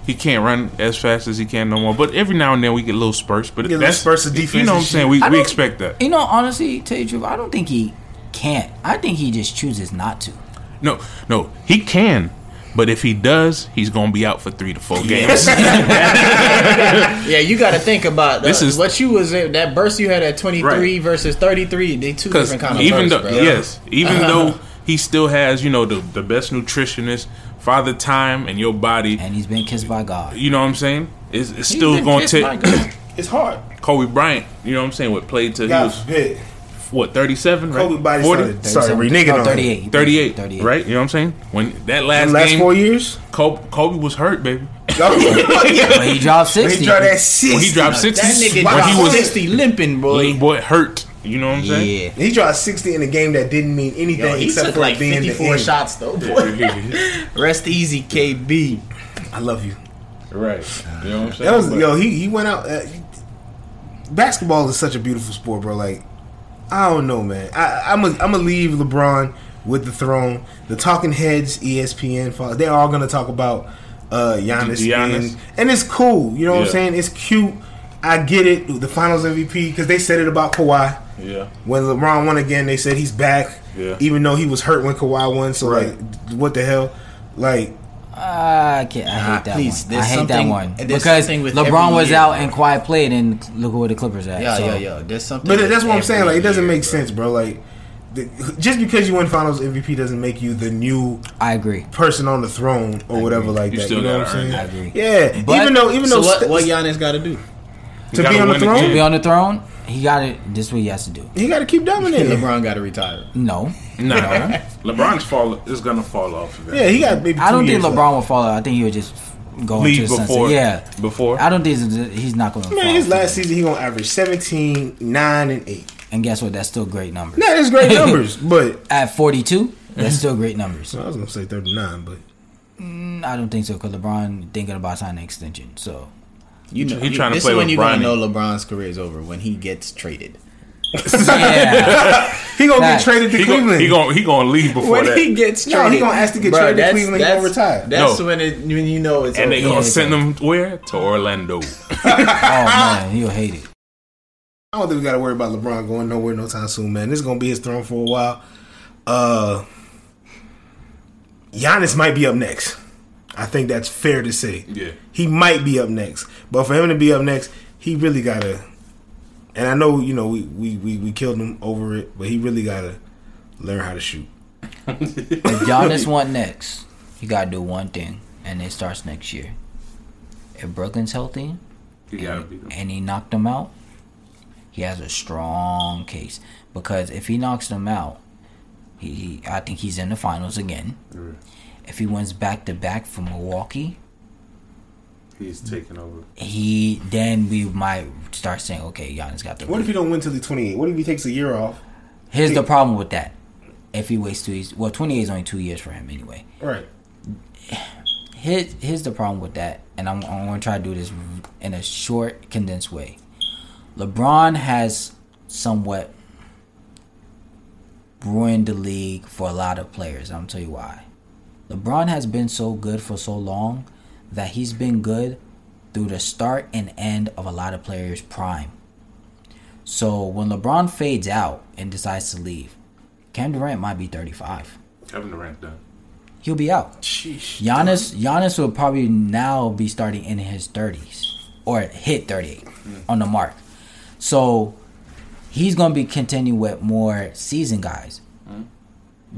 he can't run as fast as he can no more. But every now and then we get little spurts. But get that's spurts of defense. You know what I'm saying? We, we expect that. You know, honestly, tell you the truth, I don't think he can't. I think he just chooses not to. No, no, he can. But if he does, he's gonna be out for three to four games. Yeah, you got to think about uh, This is- what you was in, that burst you had at 23 Right. versus 33. They two Because different kind of even bursts, though bro. yes, even though he still has you know the the best nutritionist, father time, and your body, And he's been kissed by God. you know what I'm saying? It's, it's still gonna take it's hard. Kobe Bryant. You know what I'm saying? What played till he God was forbid. What 37, right? Kobe body 40? started, started reneging no, on him. 38. He 38, 38. right? You know what I'm saying? When that The last, last game, four years? Kobe, Kobe was hurt, baby. But he dropped When 60. he dropped that 60. When he dropped That nigga when dropped he was 60 limping, boy. boy hurt. You know what I'm saying? Yeah. He dropped 60 in a game that didn't mean anything Yo, he except took for like being 54 end. shots though, boy. Rest easy, KB. I love you. right. You know what I'm saying? That was But- yo. He he went out. Uh, basketball is such a beautiful sport, bro. Like I don't know, man. I, I'm a, I'm gonna leave LeBron with the throne. The talking heads, ESPN, they're all gonna talk about uh Giannis, Giannis. being- and it's cool. You know what I'm saying? It's cute. I get it. The Finals MVP because they said it about Kawhi. yeah. When LeBron won again, they said he's back. Yeah. Even though he was hurt when Kawhi won, so Right. like, what the hell? Like, Ah, I can't. I hate Nah, that please, one. there's I hate that one because with LeBron was year, out bro. and quiet played, and look where the Clippers at. Yeah, so. yeah, yeah. There's something. But that's what I'm saying. Like, it doesn't year, make bro. sense, bro. Like, the, just because you win Finals MVP doesn't make you the new I agree. person on the throne or whatever like You that. you know what gotta I'm earn saying? I agree. Yeah, But- even though even So though what? Steph- What Giannis got to do? to be on the throne. To be on the throne, he got it. This is what he has to do. he got to keep dominating. LeBron got to retire. No, Nah, LeBron's fall is gonna fall off. Of that. Yeah, he got maybe. I don't think years left. LeBron will fall off. I think he would just go leave into the before. sunset. Yeah, before. I don't think he's- he's not going to. Man, his last season he gonna average 17, 9, and eight. and guess what? That's still great numbers. Nah, that's great numbers, but At 42, that's still great numbers. I was gonna say thirty nine, but mm, I don't think so because LeBron thinking about signing an extension. So You know, He trying to this play is when with you're gonna know LeBron's career is over when he gets traded. Yeah, he gonna Facts. get traded to he Cleveland. gonna he gonna he gonna leave before When that, he gets No, traded, he gonna ask to get Bruh, traded to that's- Cleveland, he gonna that's- retire. That's No. when it when you know it's and they over. gonna send him where to Orlando. oh man, he'll hate it. I don't think we got to worry about LeBron going nowhere no time soon, man. This is gonna be his throne for a while. Uh, Giannis might be up next. I think that's fair to say. Yeah. he might be up next, but for him to be up next, he really gotta. And I know you know we we we, we killed him over it, but he really gotta learn how to shoot. If Giannis want next, he got to do one thing, and it starts next year. If Brooklyn's healthy He gotta be. and he knocked him out, he has a strong case because if he knocks them out, he I think he's in the finals again. If he wins back to back from Milwaukee, He's taking over. he then we might start saying, okay, Giannis got the. What if he don't win till he's twenty eight? What if he takes a year off? Here's the problem with that. If he waits two years, well, 28 is only two years for him anyway. Right. Here's, here's the problem with that, and I'm, I'm going to try to do this in a short, condensed way. LeBron has somewhat ruined the league for a lot of players. I'm going to tell you why. LeBron has been so good for so long that he's been good through the start and end of a lot of players' prime. So when LeBron fades out and decides to leave, Cam Durant might be 35. Kevin Durant done. He'll be out. Sheesh. Giannis Giannis will probably now be starting in his 30s or hit 38 mm. on the mark. So he's going to be continuing with more seasoned guys. Mm.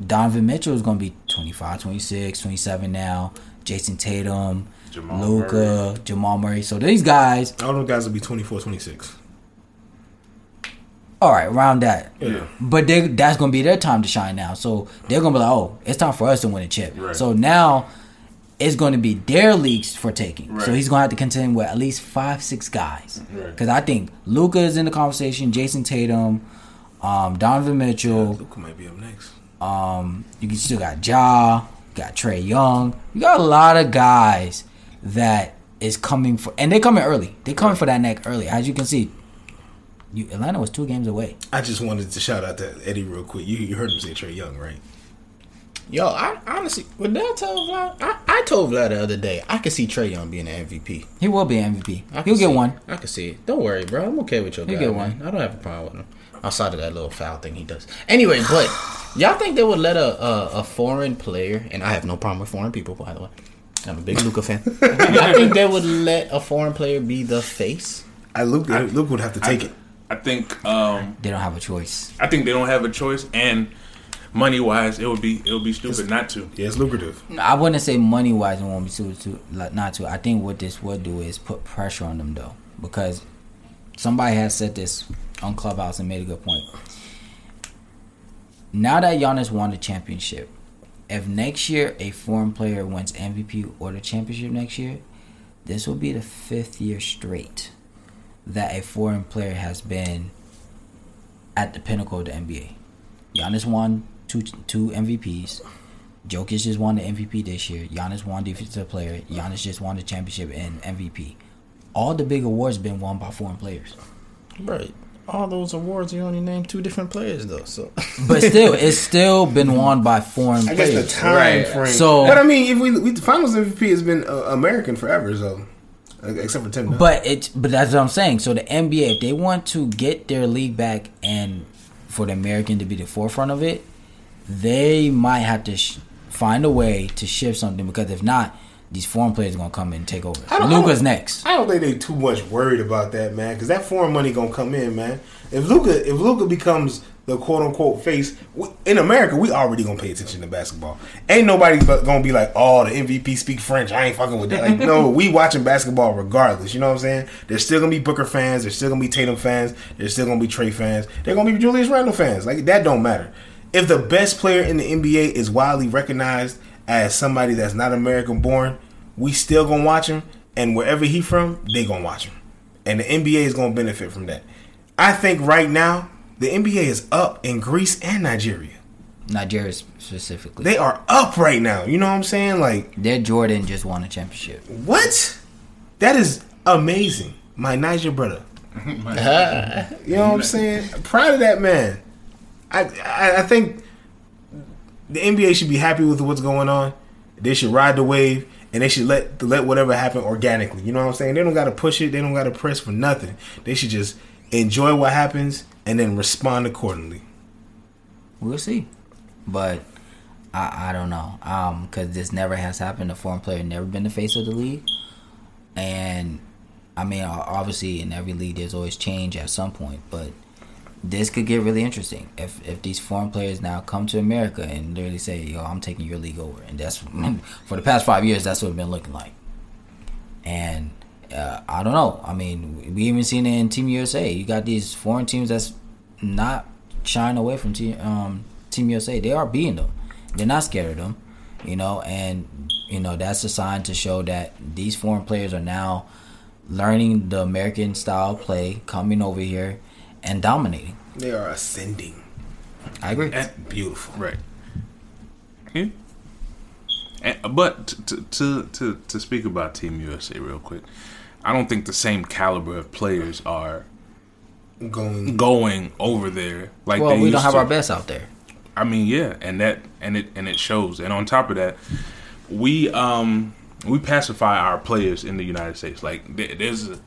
Donovan Mitchell is going to be 25, 26, 27 now. Jayson Tatum, Luka, Jamal Murray. So these guys, All those guys will be 24, 26. all right, around that. Yeah. But they, that's going to be their time to shine now. So they're going to be like, oh, it's time for us to win a chip. Right. So now it's going to be their leagues for taking. So he's going to have to contend with at least five, six guys. Right. Because I think Luka is in the conversation, Jayson Tatum, um, Donovan Mitchell. Luka might be up next. Um, you can still got Ja, you got Trae Young. You got a lot of guys that is coming for, and they're coming early. They're coming for that neck early. As you can see, you, Atlanta was two games away. I just wanted to shout out to Eddie real quick. You, you heard him say Trae Young, right? Yo, I honestly, what did I tell Vlad? I, I told Vlad the other day I could see Trae Young being an MVP. He will be an MVP. I He'll get see- one. I can see it. Don't worry, bro. I'm okay with your guy. He'll guy. get man. one. I don't have a problem with him. Outside of that little foul thing he does. Anyway, but y'all think they would let a, a a foreign player? And I have no problem with foreign people, by the way. I'm a big Luka fan. I think they would let a foreign player be the face. I Luke Luke would have to take I, it. I think um, They don't have a choice. I think they don't have a choice, and money wise, it would be it would be stupid not to. Yeah, it's lucrative. I wouldn't say money wise, it won't be stupid to like, not to. I think what this would do is put pressure on them though, because somebody has said this on Clubhouse and made a good point. Now that Giannis won the championship, if next year a foreign player wins MVP or the championship next year, this will be the fifth year straight that a foreign player has been at the pinnacle of the NBA. Giannis won two two MVPs. Jokic just won the MVP this year. Giannis won Defensive Player. Giannis just won the championship and MVP. All the big awards been won by foreign players. Right. All those awards, you only named two different players though. So But still, it's still been won by foreign I guess players. the time Right. frame. So- but I mean, if we, we the Finals MVP has been uh, American forever, so uh, except for Tim. Duncan. But it's but that's what I'm saying. So the NBA, if they want to get their league back and for the American to be the forefront of it, they might have to sh- find a way to shift something because if not, these foreign players are gonna come in and take over. Luka's next. I don't think they too much worried about that, man, because that foreign money gonna come in, man. If Luka, if Luka becomes the quote unquote face in America, we already gonna pay attention to basketball. Ain't nobody gonna be like, "Oh, the MVP speak French." I ain't fucking with that. Like, no, we watching basketball regardless. You know what I'm saying? There's still gonna be Booker fans. There's still gonna be Tatum fans. There's still gonna be Trae fans. They're gonna be Julius Randle fans. Like that don't matter. If the best player in the NBA is widely recognized as somebody that's not American born, we still gonna watch him, and wherever he from, they gonna watch him, and the NBA is gonna benefit from that. I think right now the NBA is up in Greece and Nigeria. Nigeria specifically. They are up right now. You know what I'm saying? Like Their Jordan just won a championship. what? That is amazing. My Niger brother. You know what I'm saying? Proud of that man. I, I I think the NBA should be happy with what's going on. They should ride the wave and they should let let whatever happen organically. You know what I'm saying? They don't got to push it. They don't got to press for nothing. They should just enjoy what happens and then respond accordingly. We'll see, but I I don't know um because this never has happened. A foreign player never been the face of the league, and I mean obviously in every league there's always change at some point, but this could get really interesting if if these foreign players now come to America and literally say, "Yo, I'm taking your league over," and that's for the past five years that's what it's been looking like, and. Uh, I don't know. I mean, we even seen it in Team USA. You got these foreign teams that's not shying away from Team um, Team USA. They are beating them. They're not scared of them, you know. And you know that's a sign to show that these foreign players are now learning the American style play, coming over here and dominating. They are ascending. I agree. And- Beautiful. Right. Yeah. And, but to, to to to speak about Team USA real quick, I don't think the same caliber of players are Going. going over there like well, they we used don't have to. our best out there. I mean, yeah, and that and it and it shows. And on top of that, we um we pacify our players in the United States. Like there's a,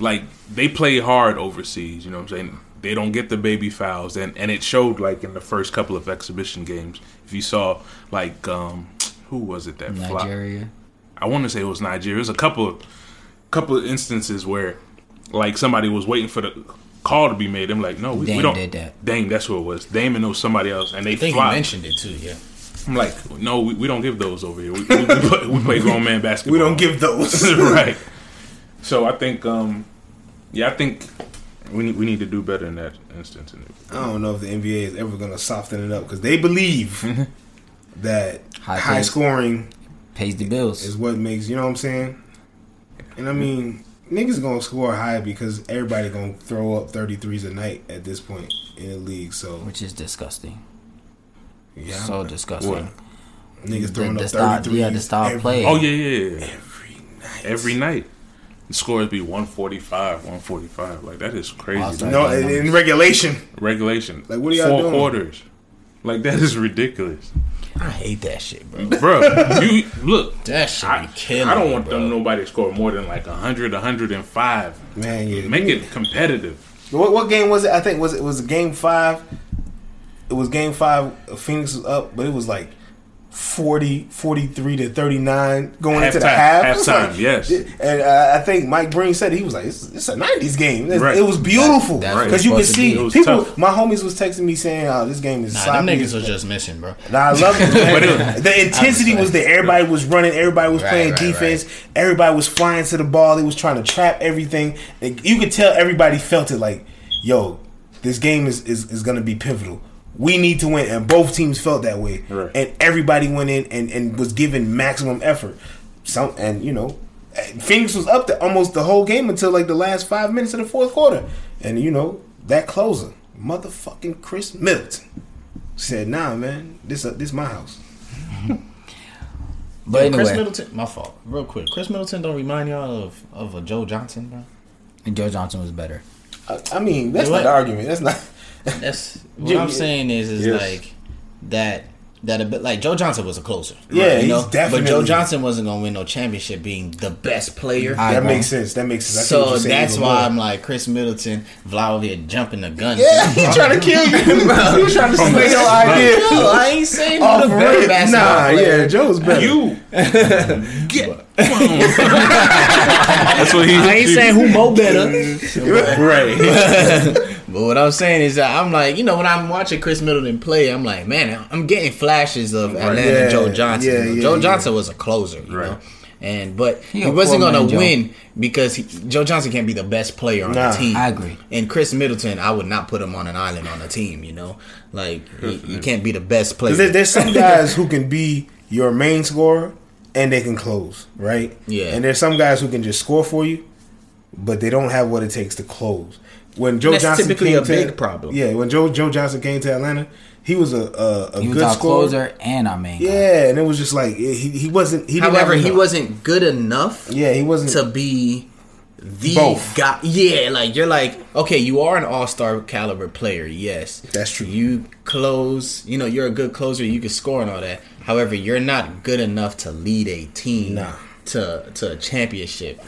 like they play hard overseas. You know what I'm saying? They don't get the baby fouls, and and it showed like in the first couple of exhibition games. If you saw like um who was it that flopped? Nigeria. I want to say it was Nigeria. There's a couple of couple of instances where like somebody was waiting for the call to be made. I'm like, no, we, we don't. did that. Dame, that's who it was. Dame and it was somebody else, and they I think flopped. you mentioned it too. Yeah. I'm like, no, we, we don't give those over here. We, we, we, play, we play grown man basketball. We don't give those. right. So I think, um, yeah, I think we need we need to do better in that instance. I don't know if the NBA is ever going to soften it up because they believe that High high, pace. scoring pays the bills. is what makes you know what I'm saying. And I mean, niggas gonna score high because everybody gonna throw up 33s a night at this point in the league. So which is disgusting. yeah, so disgusting. What? niggas The, throwing the up style, 33s. yeah, the style every- play. Oh yeah, yeah, yeah. every night. Every night, the scores be one forty five, one forty five. Like that is crazy. Wow. No, in, in regulation. Regulation. Like, what are y'all Four doing? quarters. Like that is ridiculous, I hate that shit, bro. bro. you look. That shit I, be killing I don't want bro. them nobody to score more than like 100, 105. Man, yeah. Make it competitive. What, what game was it? I think was it was game five. It was game five. Phoenix was up, but it was like 40, 43 to thirty nine going into the Halftime, half. time, like- yes. And uh, I think Mike Breen said he was like, "It's, it's a nineties game." It, Right. it was beautiful That- that's because you can see be. People. tough. My homies was texting me saying, "Oh, this game is Nah, sloppy." them niggas was just missing, bro. Nah, I love it. But it- the intensity was there. Everybody was running. Everybody was Right, playing right, defense. Everybody was flying to the ball. They was trying to trap everything. Like, you could tell everybody felt it. Like, yo, this game is is, is going to be pivotal. We need to win, and both teams felt that way. Right. And everybody went in and, and was given maximum effort. Some and you know, Phoenix was up to almost the whole game until like the last five minutes of the fourth quarter, and you know that closer, motherfucking Khris Middleton, said, "Nah, man, this uh, this my house." but anyway, Khris Middleton, my fault. Real quick, Khris Middleton don't remind y'all of of a Joe Johnson, bro. and Joe Johnson was better. I, I mean, that's You not what? the argument. That's not. That's what Jimmy- I'm saying is is Yes. like that that a bit like Joe Johnson was a closer. Yeah, you he's know, but Joe Johnson wasn't gonna win no championship being the best player. That agree. makes sense. That makes sense. I so that's why more. I'm like Khris Middleton, Vladimir jumping the gun. Yeah, he trying to kill you. he was trying to From slay your idea. No, I ain't saying Oh, who the for better basketball Nah, player. yeah, Joe's better. You get. That's what he. I ain't saying who mo better. right. But what I'm saying is that I'm like, you know, when I'm watching Khris Middleton play, I'm like, man, I'm getting flashes of Atlanta Yeah, Joe Johnson. yeah, You know, yeah, Joe yeah. Johnson was a closer, you Right. know. And but He he, wasn't gonna Joe. win because he, Joe Johnson can't be the best player on Nah, the team. I agree. And Khris Middleton, I would not put him on an island on a team. You know, like he, he can't be the best player. There, there's some guys who can be your main scorer and they can close, right? Yeah. And there's some guys who can just score for you, but they don't have what it takes to close. When Joe That's Johnson typically came a to, big problem. Yeah, when Joe Joe Johnson came to Atlanta, he was a a, a He was good our scorer. closer and our main guy. Yeah, and it was just like he he wasn't. He However, he wasn't good enough Yeah, he wasn't. to be the Both. guy. Yeah, like you're like okay, you are an all star caliber player. Yes, That's true. You close. You know, you're a good closer. You can score and all that. However, you're not good enough to lead a team Nah. to to a championship.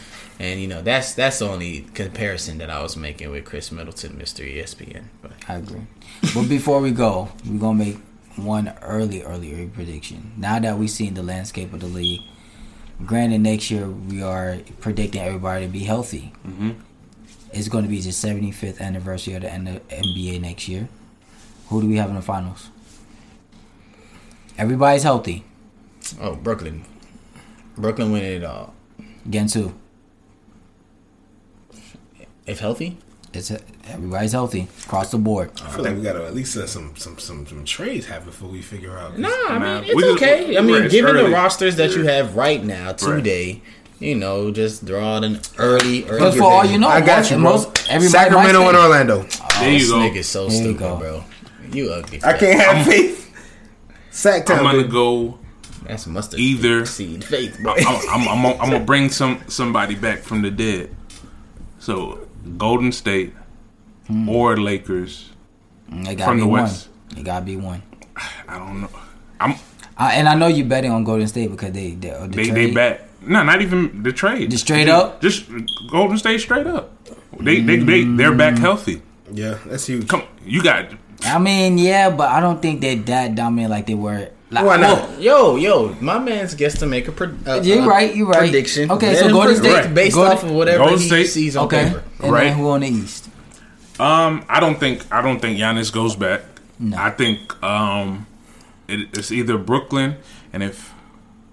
And you know that's that's the only comparison that I was making with Khris Middleton, Mister E ESPN. But I agree. But before we go, we're gonna make one early, early, early prediction. Now that we've seen the landscape of the league, granted, next year we are predicting everybody to be healthy. Mm-hmm. It's going to be the 75th anniversary of the NBA next year. Who do we have in the finals? Everybody's healthy. oh, Brooklyn, Brooklyn winning it all Against who? If healthy. It's everybody's healthy across the board. I feel like we gotta at least let some some some some trades happen before we figure out. No, I Nah, mean it's we just- okay. I mean, it's given early. the rosters that you have right now today, you know, just draw out an early. early But for all you know, I got most, you, bro. most everybody Sacramento might and say- Orlando. Oh, there you this go. nigga's so There stupid, go. bro. You ugly. I can't have faith. Sack time. I'm gonna baby. go. That's mustard Either- seed faith, I'm. I'm, I'm, I'm gonna bring some somebody back from the dead. So Golden State or Lakers. Mm, It gotta From be the one. West. It gotta be one. I don't know. I'm Uh, and I know you're betting on Golden State because they they the they they trade- back. No, not even the trade. Just straight They- up? Just Golden State straight up. They they they they're back healthy. Yeah, that's huge. Come, you got I mean, yeah, but I don't think they're that dominant like they were. Like, Why not? Yo, yo, my man's gets to make a, pre- a You're right, you're right. prediction. Okay, so him Golden predict State- based Golden- off of whatever Golden he State- sees on Okay, paper. and Right. then who on the East? Um, I don't think I don't think Giannis goes back. No. I think um, it, it's either Brooklyn and if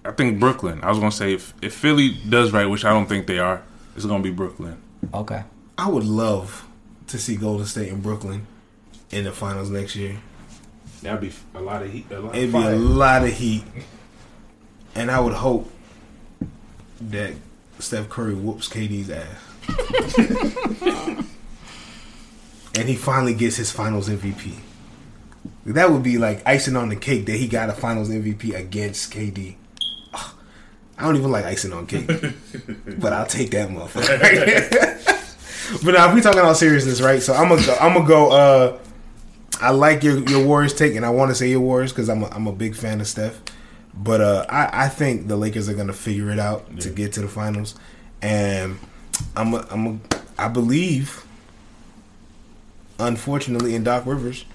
I think Brooklyn. I was gonna say if if Philly does right, which I don't think they are, it's gonna be Brooklyn. Okay, I would love to see Golden State and Brooklyn in the finals next year. That'd be a lot of heat. A lot It'd be a lot of heat. and I would hope that Steph Curry whoops KD's ass. and he finally gets his finals MVP. That would be like icing on the cake that he got a finals MVP against KD. Ugh, I don't even like icing on cake, but I'll take that motherfucker. but now, if we talking all seriousness, right? So I'm gonna go, I'm gonna go. Uh, I like your your Warriors take, and I want to say your Warriors because I'm a, I'm a big fan of Steph. But uh, I, I think the Lakers are gonna figure it out to get to the finals, and I'm a, I'm a, I believe, unfortunately, in Doc Rivers,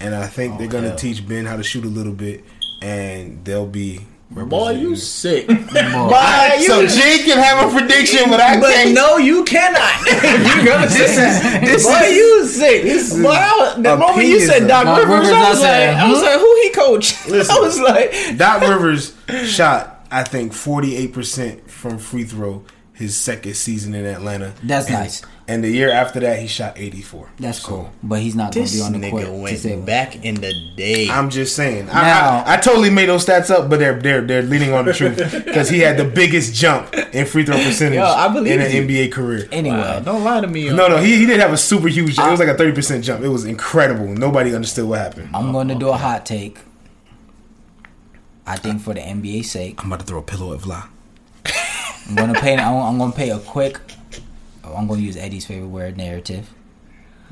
and I think they're gonna hell. teach Ben how to shoot a little bit, and they'll be. Boy, you representing- sick. Boy. Boy, you So Jake can have a prediction, but I But can't. no, you cannot. you gonna say that. this Boy, is- you sick. Boy, I was- the moment you said opinions Doc Doc Rivers, Rivers, I was I said, like, I was like, who he coach? Listen. I was like, Doc Rivers shot, I think, 48% from free throw his second season in Atlanta. That's And- nice. And the year after that, he shot 84. That's So, cool. But he's not going to be on the court. nigga to went save back in the day. I'm just saying. Now- I, I, I totally made those stats up, but they're they're they're leaning on the truth because he had the biggest jump in free throw percentage Yo, I believe in an you. NBA career. Anyway, Wow, don't lie to me. No, no, he, he did have a super huge jump. It was like a 30% jump. It was incredible. Nobody understood what happened. I'm going to oh, do a hot take. I think for the NBA's sake, I'm about to throw a pillow at Vla. I'm going to pay. I'm, I'm to pay a quick. I'm going to use Eddie's favorite word, narrative.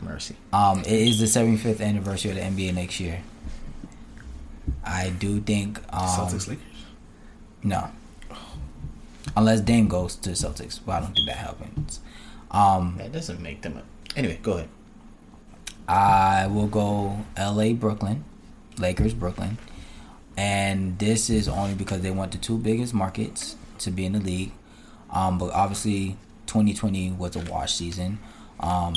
Mercy. Um, it is the 75th anniversary of the NBA next year. I do think. Um, Celtics Lakers. No. Unless Dame goes to the Celtics, but I don't think that happens. Um, That doesn't make them. A... Anyway, go ahead. I will go L.A. Brooklyn, Lakers Brooklyn, and this is only because they want the two biggest markets to be in the league. Um, but obviously, 2020 was a wash season. Um,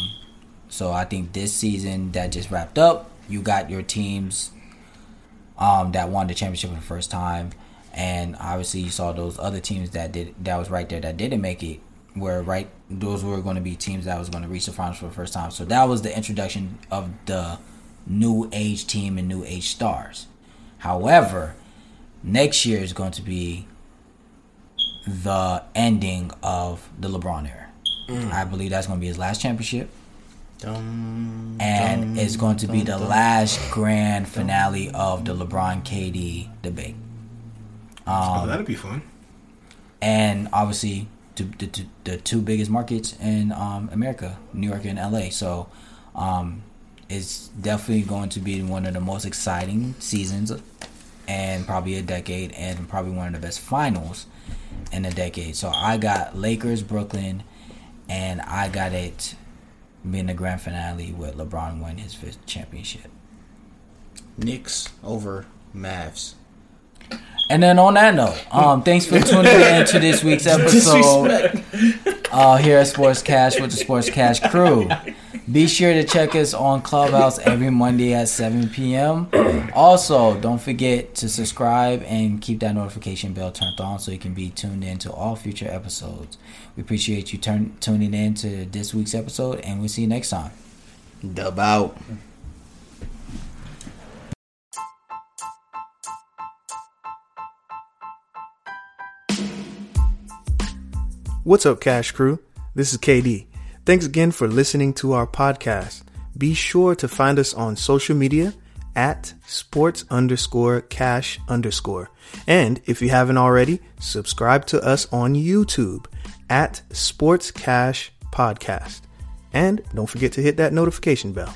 so I think this season that just wrapped up, you got your teams um, that won the championship for the first time, and obviously you saw those other teams that did that was right there that didn't make it. Were right; those were going to be teams that was going to reach the finals for the first time. So that was the introduction of the new age team and new age stars. However, next year is going to be the ending of the LeBron era. I believe that's going to be his last championship Dum, and it's going to be the last grand finale of the LeBron KD debate. oh, Um, that'd be fun. and obviously the, the two biggest markets in um, America, New York and LA. So um, it's definitely going to be one of the most exciting seasons and probably a decade and probably one of the best finals in a decade. So I got Lakers, Brooklyn, and I got it being the grand finale with LeBron winning his fifth championship. Knicks over Mavs. And then on that note, um, thanks for tuning in to this week's episode uh, here at Sports Cash with the Sports Cash crew. Be sure to check us on Clubhouse every Monday at 7 p.m. Also, don't forget to subscribe and keep that notification bell turned on so you can be tuned in to all future episodes. We appreciate you turn, tuning in to this week's episode, and we'll see you next time. Dub out. What's up, Cash Crew? This is KD. Thanks again for listening to our podcast. Be sure to find us on social media at sports underscore cash underscore. And if you haven't already, subscribe to us on YouTube at Sports Cash Podcast. And don't forget to hit that notification bell.